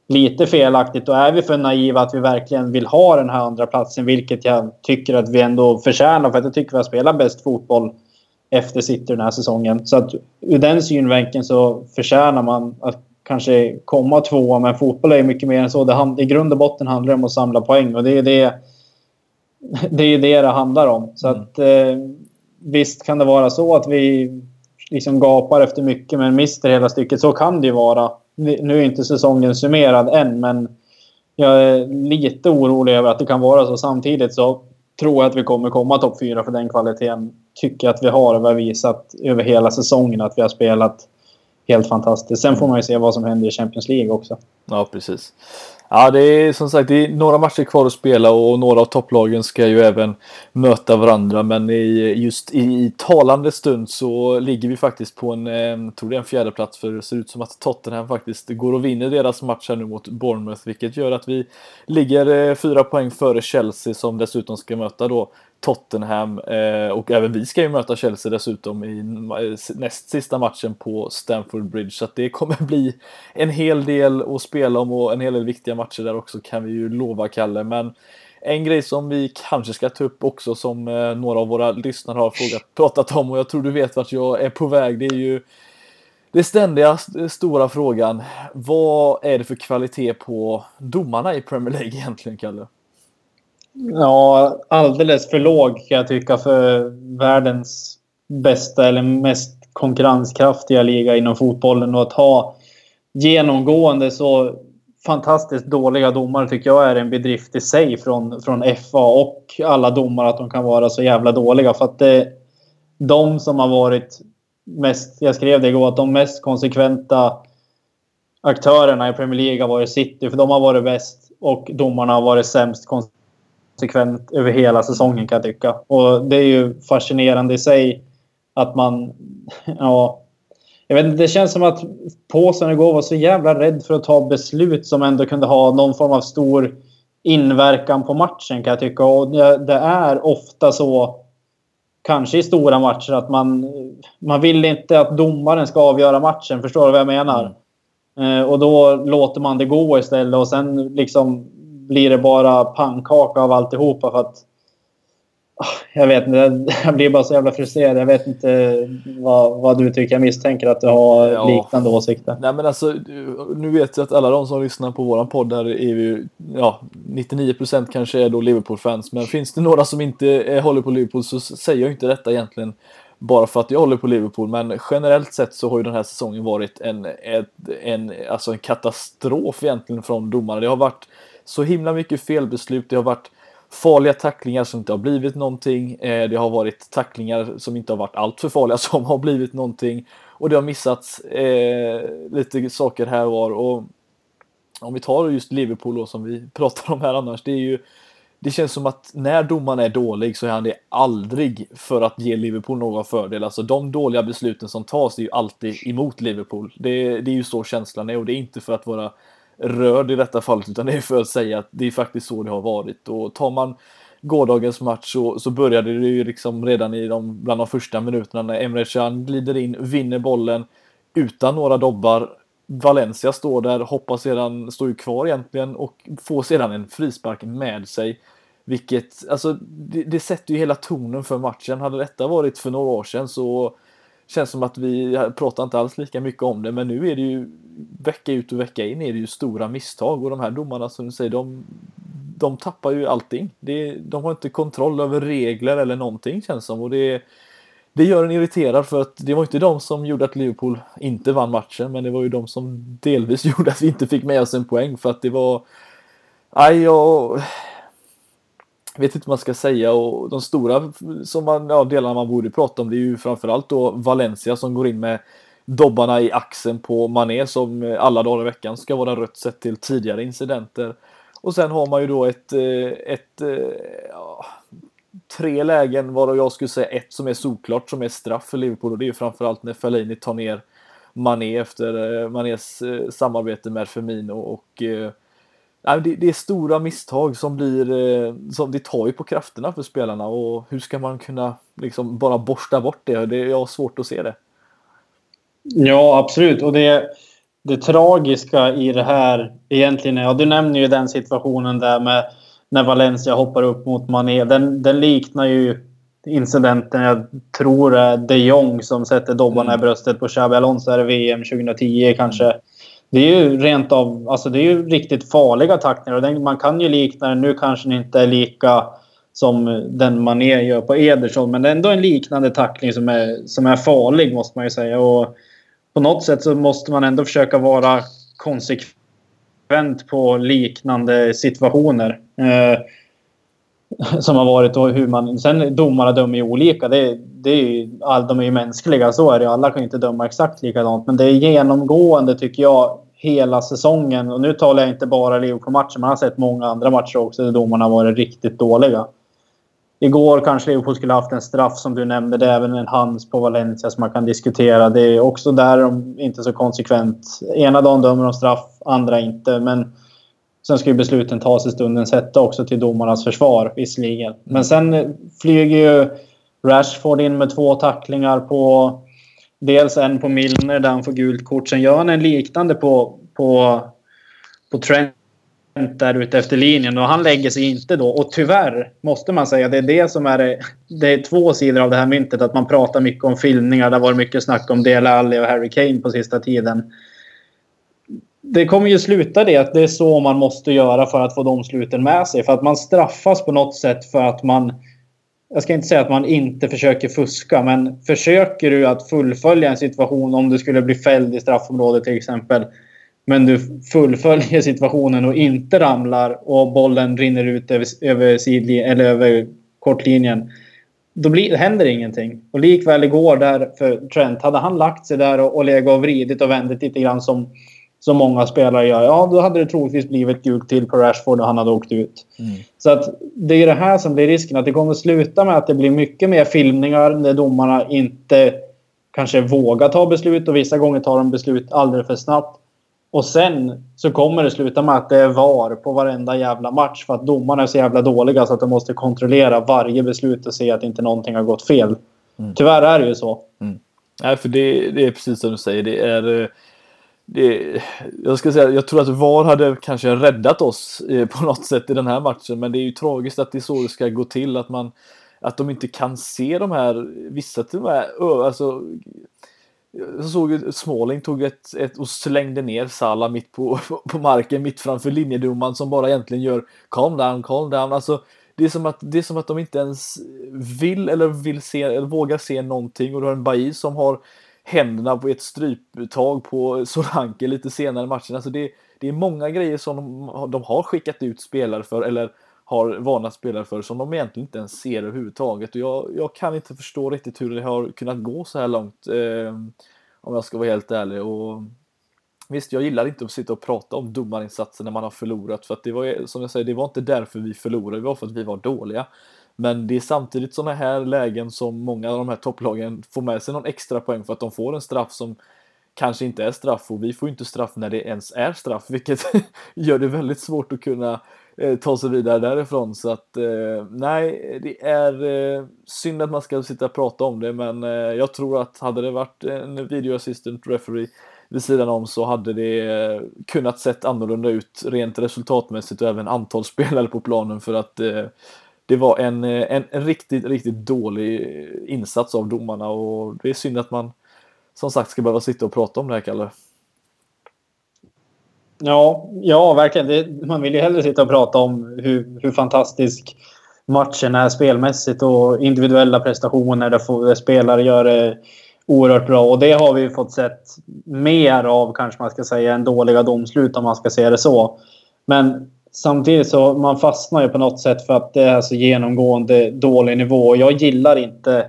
lite felaktigt, då är vi för naiva att vi verkligen vill ha den här andra platsen vilket jag tycker att vi ändå förtjänar. För att jag tycker vi har spelat bäst fotboll efter City den här säsongen. Så att ur den synvinkeln så förtjänar man att kanske komma tvåa, men fotboll är mycket mer än så. Det hand, I grund och botten handlar det om att samla poäng och det är det det, är det, det handlar om. Så mm. att, eh, visst kan det vara så att vi liksom gapar efter mycket men mister hela stycket. Så kan det ju vara. Nu är inte säsongen summerad än, men jag är lite orolig över att det kan vara så. Samtidigt så tror jag att vi kommer komma topp fyra för den kvaliteten tycker jag att vi har. Vi har visat över hela säsongen att vi har spelat helt fantastiskt. Sen får man ju se vad som händer i Champions League också. Ja, precis. Ja, det är som sagt det är några matcher kvar att spela och några av topplagen ska ju även möta varandra. Men i, just i talande stund så ligger vi faktiskt på en, eh, tror det är en fjärde plats för det ser ut som att Tottenham faktiskt går och vinner deras match här nu mot Bournemouth, vilket gör att vi ligger eh, fyra poäng före Chelsea som dessutom ska möta då Tottenham eh, och även vi ska ju möta Chelsea dessutom i eh, näst sista matchen på Stamford Bridge. Så att det kommer bli en hel del att spela om och en hel del viktiga matcher där också kan vi ju lova Kalle. Men en grej som vi kanske ska ta upp också som eh, några av våra lyssnare har frågat, pratat om och jag tror du vet vart jag är på väg det är ju det ständiga stora frågan. Vad är det för kvalitet på domarna i Premier League egentligen Kalle? Ja, alldeles för låg kan jag tycka för världens bästa eller mest konkurrenskraftiga liga inom fotbollen. Och att ha genomgående så fantastiskt dåliga domare tycker jag är en bedrift i sig från, från FA och alla domare att de kan vara så jävla dåliga. För att det, de som har varit mest, jag skrev det igår, att de mest konsekventa aktörerna i Premier League har varit City, för de har varit bäst och domarna har varit sämst konsekvent över hela säsongen kan jag tycka. Och det är ju fascinerande i sig att man... Ja, jag vet inte, det känns som att Påsen igår var så jävla rädd för att ta beslut som ändå kunde ha någon form av stor inverkan på matchen kan jag tycka. Och det är ofta så, kanske i stora matcher, att man, man vill inte att domaren ska avgöra matchen. Förstår du vad jag menar? Mm. Eh, och då låter man det gå istället och sen liksom blir det bara pannkaka av alltihopa för att jag vet inte, jag blir bara så jävla frustrerad. Jag vet inte vad, vad du tycker. Jag misstänker att du har ja. liknande åsikter. Nej men alltså, nu vet jag att alla de som lyssnar på våran podd här är ju, ja, 99% kanske är då Liverpool-fans. Men finns det några som inte håller på Liverpool så säger jag inte detta egentligen bara för att jag håller på Liverpool. Men generellt sett så har ju den här säsongen varit en, en, en, alltså en katastrof egentligen från domarna. Det har varit så himla mycket felbeslut. Det har varit farliga tacklingar som inte har blivit någonting. Eh, det har varit tacklingar som inte har varit alltför farliga som har blivit någonting. Och det har missats eh, lite saker här och var. Och om vi tar just Liverpool då, som vi pratar om här annars. Det är ju det känns som att när domaren är dålig så är han det aldrig för att ge Liverpool någon fördel. Alltså de dåliga besluten som tas är ju alltid emot Liverpool. Det, det är ju så känslan är och det är inte för att vara rörd i detta fallet utan det är för att säga att det är faktiskt så det har varit. Och tar man gårdagens match så, så började det ju liksom redan i de, bland de första minuterna när Emre Can glider in, vinner bollen utan några dobbar. Valencia står där, hoppar sedan, står ju kvar egentligen och får sedan en frispark med sig. Vilket, alltså det, det sätter ju hela tonen för matchen. Hade detta varit för några år sedan så känns som att vi pratar inte alls lika mycket om det, men nu är det ju vecka ut och vecka in är det ju stora misstag. Och de här domarna som du säger, de, de tappar ju allting. Det, de har inte kontroll över regler eller någonting känns som. Och det, det gör en irriterad för att det var inte de som gjorde att Liverpool inte vann matchen, men det var ju de som delvis gjorde att vi inte fick med oss en poäng. För att det var Aj, jag vet inte vad man ska säga och de stora som man, ja, delarna man borde prata om det är ju framförallt då Valencia som går in med dobbarna i axeln på Mané som alla dagar i veckan ska vara rött sett till tidigare incidenter. Och sen har man ju då ett, eh, ett eh, ja, tre lägen varav jag skulle säga ett som är solklart som är straff för Liverpool och det är ju framförallt när Fellaini tar ner Mané efter eh, Manés samarbete med Firmino och det, det är stora misstag som blir, eh, som det tar ju på krafterna för spelarna och hur ska man kunna liksom bara borsta bort det? det jag har svårt att se det. Ja, absolut. Och det, det tragiska i det här egentligen är, ja, du nämner ju den situationen där med när Valencia hoppar upp mot Mané. Den, den liknar ju incidenten, jag tror det är de Jong som sätter dobbarna mm. i bröstet på Xabi Alonso i VM 2010 kanske. Det är ju rent av, alltså det är ju riktigt farliga tacklingar. man kan ju likna den, nu kanske den inte är lika som den man gör på Ederson. Men det är ändå en liknande tackling som är, som är farlig måste man ju säga. Och på något sätt så måste man ändå försöka vara konsekvent på liknande situationer. Eh, som har varit och hur man... Sen domarna dömer ju olika. Det, det är ju, all, de är ju mänskliga, så är det Alla kan ju inte döma exakt likadant. Men det är genomgående tycker jag hela säsongen. Och nu talar jag inte bara Liverpool-matchen, Man har sett många andra matcher också där domarna har varit riktigt dåliga. Igår kanske Liverpool skulle haft en straff som du nämnde. Det är även en hands på Valencia som man kan diskutera. Det är också där de inte så konsekvent. Ena dagen dömer de straff, andra inte. Men Sen ska ju besluten tas i stundens hetta också till domarnas försvar visserligen. Men sen flyger ju Rashford in med två tacklingar på... Dels en på Milner där han får gult kort. Sen gör han en liknande på, på, på Trent där ute efter linjen och han lägger sig inte då. Och tyvärr måste man säga, det är det som är det, det är två sidor av det här myntet. Att man pratar mycket om filmningar. Det har varit mycket snack om Dele Alli och Harry Kane på sista tiden det kommer ju sluta det att det är så man måste göra för att få de sluten med sig. För att man straffas på något sätt för att man... Jag ska inte säga att man inte försöker fuska, men försöker du att fullfölja en situation om du skulle bli fälld i straffområdet till exempel. Men du fullföljer situationen och inte ramlar och bollen rinner ut över, över sidlinjen eller över kortlinjen. Då blir, händer ingenting. Och likväl igår där för Trent, hade han lagt sig där och, och legat och vridit och vändit lite grann som som många spelare gör, ja då hade det troligtvis blivit gult till på Rashford och han hade åkt ut. Mm. Så att det är det här som blir risken. Att det kommer sluta med att det blir mycket mer filmningar där domarna inte kanske vågar ta beslut och vissa gånger tar de beslut alldeles för snabbt. Och sen så kommer det sluta med att det är VAR på varenda jävla match för att domarna är så jävla dåliga så att de måste kontrollera varje beslut och se att inte någonting har gått fel. Mm. Tyvärr är det ju så. Mm. Nej, för det, det, är precis som du säger. Det är det, jag ska säga, jag tror att VAR hade kanske räddat oss eh, på något sätt i den här matchen, men det är ju tragiskt att det är så det ska gå till, att man att de inte kan se de här, vissa till och med, alltså jag såg ju Småling tog ett, ett och slängde ner Sala mitt på, på marken, mitt framför linjedomaren som bara egentligen gör calm down, calm down. Alltså, det är, som att, det är som att de inte ens vill eller vill se eller vågar se någonting och du har en Bailly som har händerna på ett stryptag på Solanke lite senare i matchen. Alltså det, det är många grejer som de, de har skickat ut spelare för eller har varnat spelare för som de egentligen inte ens ser överhuvudtaget. Och jag, jag kan inte förstå riktigt hur det har kunnat gå så här långt. Eh, om jag ska vara helt ärlig. Och, visst, jag gillar inte att sitta och prata om domarinsatser när man har förlorat. För att det var, som jag säger, det var inte därför vi förlorade, det var för att vi var dåliga. Men det är samtidigt sådana här lägen som många av de här topplagen får med sig någon extra poäng för att de får en straff som kanske inte är straff och vi får inte straff när det ens är straff, vilket gör det väldigt svårt att kunna eh, ta sig vidare därifrån. Så att eh, nej, det är eh, synd att man ska sitta och prata om det, men eh, jag tror att hade det varit en video assistant referee vid sidan om så hade det eh, kunnat sett annorlunda ut rent resultatmässigt och även antal spelare på planen för att eh, det var en, eh, en, en, riktigt, riktigt dålig insats av domarna och det är synd att man som sagt ska behöva sitta och prata om det här, Kalle. Ja, ja verkligen. Det, man vill ju hellre sitta och prata om hur, hur fantastisk matchen är spelmässigt och individuella prestationer där, där spelare gör det oerhört bra. Och det har vi fått sett mer av, kanske man ska säga, än dåliga domslut om man ska säga det så. Men samtidigt så man fastnar ju på något sätt för att det är så genomgående dålig nivå. Jag gillar inte...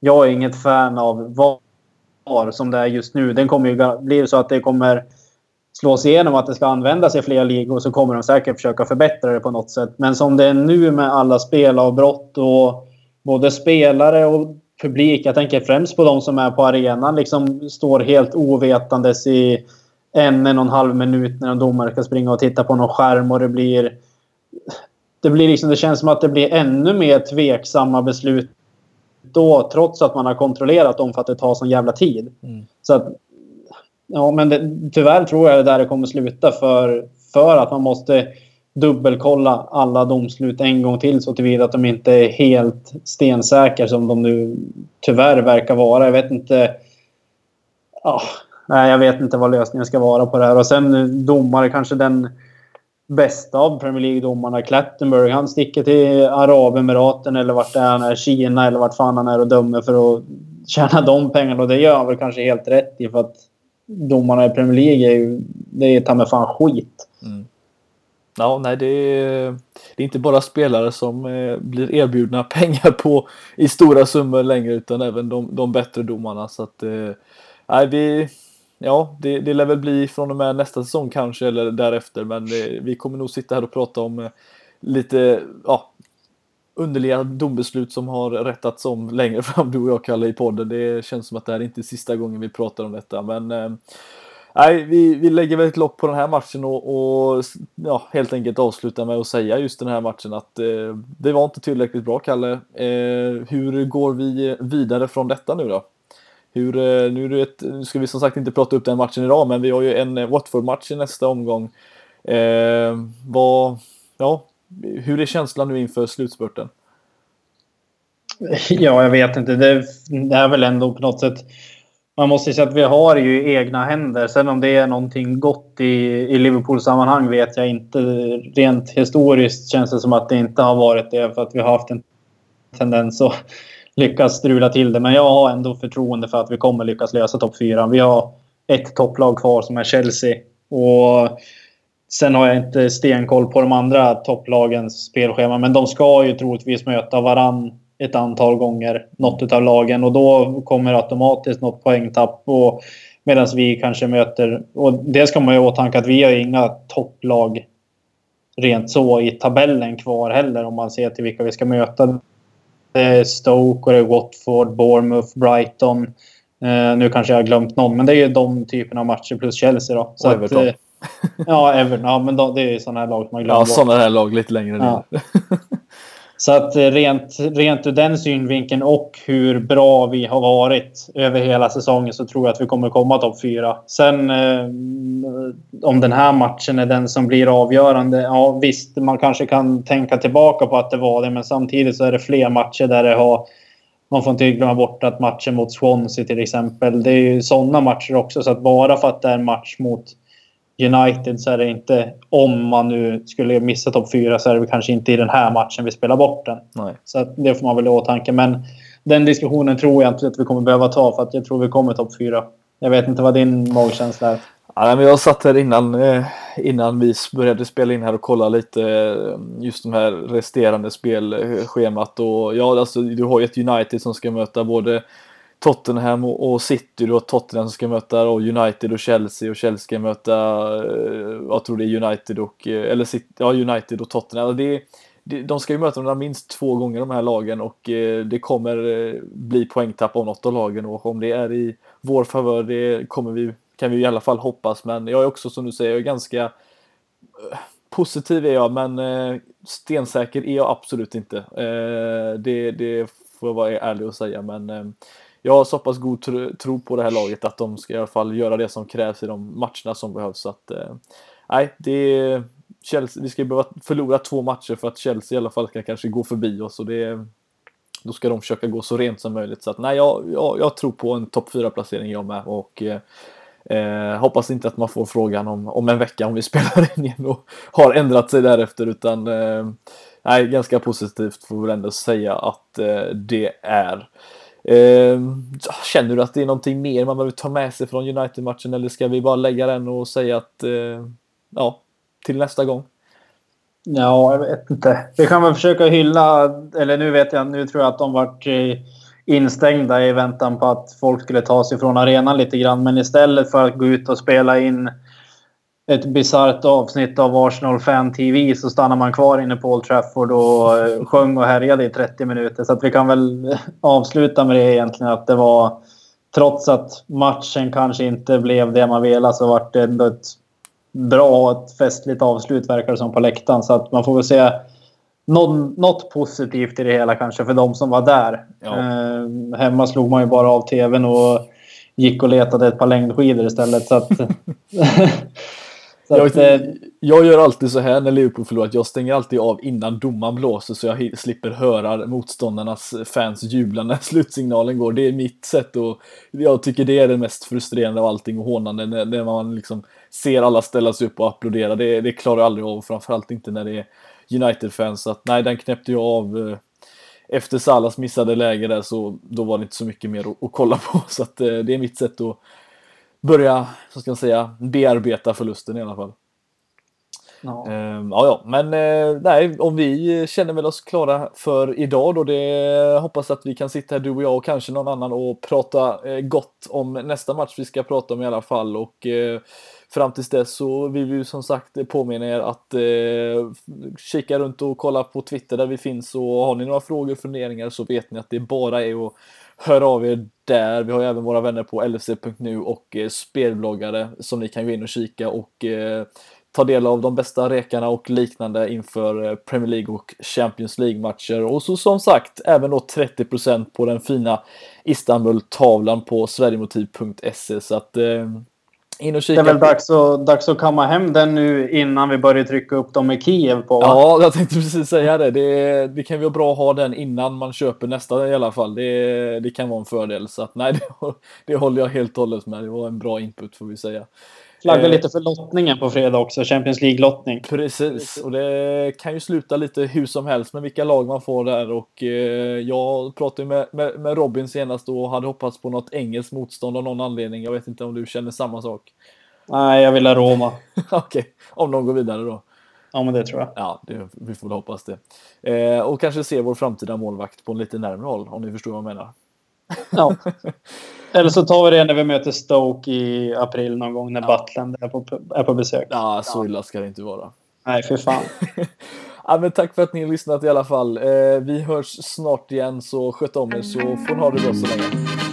Jag är inget fan av VAR som det är just nu. Den kommer ju bli så att det kommer slås igenom att det ska användas i fler ligor så kommer de säkert försöka förbättra det på något sätt. Men som det är nu med alla spelavbrott och både spelare och publik. Jag tänker främst på de som är på arenan. Liksom står helt ovetandes i en, en och en halv minut när en domare ska springa och titta på någon skärm och det blir... Det, blir liksom, det känns som att det blir ännu mer tveksamma beslut då trots att man har kontrollerat dem för att det tar sån jävla tid. Mm. Så att, ja, men det, tyvärr tror jag det där det kommer sluta för, för att man måste dubbelkolla alla domslut en gång till så tillvida att de inte är helt stensäkra som de nu tyvärr verkar vara. Jag vet inte... Ja, nej, jag vet inte vad lösningen ska vara på det här. Och sen eh, domare, kanske den bästa av Premier League-domarna, Clattenburg. Han sticker till Arabemiraten eller vart det är han är, Kina eller vart fan han är och dömer för att tjäna de pengarna. Och det gör han väl kanske helt rätt i för att domarna i Premier League är ju... Det är ta med fan skit. Mm. Ja, nej, det är, det är inte bara spelare som eh, blir erbjudna pengar på i stora summor längre utan även de, de bättre domarna. Så att, eh, nej, vi, ja, det, det lär väl bli från och med nästa säsong kanske eller därefter. Men det, vi kommer nog sitta här och prata om eh, lite ja, underliga dombeslut som har rättats om längre fram, du och jag Kalle i podden. Det känns som att det här är inte sista gången vi pratar om detta. Men eh, nej, vi, vi lägger väl ett lopp på den här matchen och, och ja, helt enkelt avsluta med att säga just den här matchen att eh, det var inte tillräckligt bra, Kalle. Eh, hur går vi vidare från detta nu då? Hur, eh, nu, är ett, nu ska vi som sagt inte prata upp den matchen idag, men vi har ju en eh, Watford-match i nästa omgång. Eh, vad, ja, hur är känslan nu inför slutspurten? Ja, jag vet inte. Det, det är väl ändå på något sätt man måste säga att vi har ju i egna händer. Sen om det är någonting gott i, i Liverpool-sammanhang vet jag inte. Rent historiskt känns det som att det inte har varit det för att vi har haft en tendens att lyckas strula till det. Men jag har ändå förtroende för att vi kommer lyckas lösa topp fyra. Vi har ett topplag kvar som är Chelsea. Och sen har jag inte stenkoll på de andra topplagens spelschema. Men de ska ju troligtvis möta varann ett antal gånger, något av lagen. Och då kommer automatiskt något poängtapp. Och Medan vi kanske möter... Och det ska man ju åtanke att vi har inga topplag rent så i tabellen kvar heller om man ser till vilka vi ska möta. Är Stoke, och det är Watford, Bournemouth, Brighton. Eh, nu kanske jag har glömt någon, men det är ju de typerna av matcher plus Chelsea då. Så och Everton. Att, eh, ja, Everton. Ja, men det är ju sådana här lag som man glömmer Ja, sådana här lag lite längre ner. Så att eh, rent, rent ur den synvinkeln och hur bra vi har varit över hela säsongen så tror jag att vi kommer komma topp fyra. Sen eh, om den här matchen är den som blir avgörande. Ja visst, man kanske kan tänka tillbaka på att det var det, men samtidigt så är det fler matcher där det har man får inte glömma bort att matchen mot Swansea till exempel. Det är ju sådana matcher också. Så att bara för att det är en match mot United så är det inte, om man nu skulle missa topp 4 så är det kanske inte i den här matchen vi spelar bort den. Nej. Så det får man väl i åtanke. Men den diskussionen tror jag inte att vi kommer behöva ta för att jag tror vi kommer topp 4. Jag vet inte vad din magkänsla är. Ja, men jag satt här innan, eh, innan vi började spela in här och kolla lite eh, just de här resterande spelschemat. Och ja, alltså, du har ju ett United som ska möta både Tottenham och City. Du har Tottenham som ska möta och United och Chelsea och Chelsea ska möta, eh, jag tror det är United och, eh, eller City, ja United och Tottenham. Alltså det, det, de ska ju möta varandra minst två gånger de här lagen och eh, det kommer bli poängtapp av något av lagen och om det är i vår favör det kommer vi kan vi i alla fall hoppas. Men jag är också som du säger, jag är ganska positiv är jag, men stensäker är jag absolut inte. Det, det får jag vara ärlig och säga, men jag har så pass god tro på det här laget att de ska i alla fall göra det som krävs i de matcherna som behövs. Så att, eh, nej, det Chelsea, vi ska behöva förlora två matcher för att Chelsea i alla fall ska kanske gå förbi oss och det, då ska de försöka gå så rent som möjligt. Så att, nej, jag, jag, jag tror på en topp 4 placering jag med och eh, eh, hoppas inte att man får frågan om, om en vecka om vi spelar in igen och har ändrat sig därefter utan eh, nej, ganska positivt får vi ändå säga att eh, det är. Eh, känner du att det är någonting mer man behöver ta med sig från United-matchen eller ska vi bara lägga den och säga att eh, ja, till nästa gång? Ja, jag vet inte. Vi kan väl försöka hylla, eller nu vet jag, nu tror jag att de vart eh, instängda i väntan på att folk skulle ta sig från arenan lite grann. Men istället för att gå ut och spela in ett bisarrt avsnitt av Arsenal Fan TV så stannar man kvar inne på Old Trafford och eh, sjöng och härjade i 30 minuter. Så att vi kan väl avsluta med det egentligen att det var trots att matchen kanske inte blev det man ville så var det ändå ett bra och ett festligt avslut verkar det som på läktaren. Så att man får väl se någon, något positivt i det hela kanske för de som var där. Ja. Eh, hemma slog man ju bara av tvn och gick och letade ett par längdskidor istället. Så att, jag, att, eh, jag, gör alltid så här när Liverpool förlorar, jag stänger alltid av innan domaren blåser så jag slipper höra motståndarnas fans jubla när slutsignalen går. Det är mitt sätt och jag tycker det är det mest frustrerande av allting och hånande när, när man liksom ser alla ställa sig upp och applådera. Det, det klarar jag aldrig av, framförallt inte när det är United-fans. Så att nej, den knäppte jag av eh, efter Salas missade läge där så då var det inte så mycket mer att, att kolla på. Så att eh, det är mitt sätt att börja, så ska jag säga, bearbeta förlusten i alla fall. Ja. Ehm, ja, ja, men eh, nej, om vi känner väl oss klara för idag då. Det hoppas att vi kan sitta här du och jag och kanske någon annan och prata gott om nästa match vi ska prata om i alla fall och fram tills dess så vill vi som sagt påminna er att eh, kika runt och kolla på Twitter där vi finns och har ni några frågor och funderingar så vet ni att det bara är att Hör av er där. Vi har även våra vänner på lfc.nu och eh, spelbloggare som ni kan gå in och kika och eh, ta del av de bästa rekarna och liknande inför eh, Premier League och Champions League-matcher. Och så som sagt även då 30% på den fina Istanbul-tavlan på sverigemotiv.se så att eh, in och kika. Det är väl dags att, dags att kamma hem den nu innan vi börjar trycka upp dem i Kiev på. Ja, jag tänkte precis säga det. det. Det kan vara bra att ha den innan man köper nästa i alla fall. Det, det kan vara en fördel. Så att, nej, det, det håller jag helt och hållet med. Det var en bra input får vi säga. Flagga eh, lite för lottningen på fredag också. Champions League-lottning. Precis, och det kan ju sluta lite hur som helst med vilka lag man får där. Och eh, jag pratade med, med, med, Robin senast och hade hoppats på något engelskt motstånd av någon anledning. Jag vet inte om du känner samma sak? Nej, jag vill ha Roma. Okej, okay. om de går vidare då? Ja, men det tror jag. Ja, det, vi får väl hoppas det. Eh, och kanske se vår framtida målvakt på en lite närmare håll, om ni förstår vad jag menar. Ja. Eller så tar vi det när vi möter Stoke i april någon gång när ja. Butland är på, är på besök. Ja, så illa ska det inte vara. Nej, för fan. ja, men tack för att ni har lyssnat i alla fall. Eh, vi hörs snart igen, så sköt om er så får ni ha det bra så länge.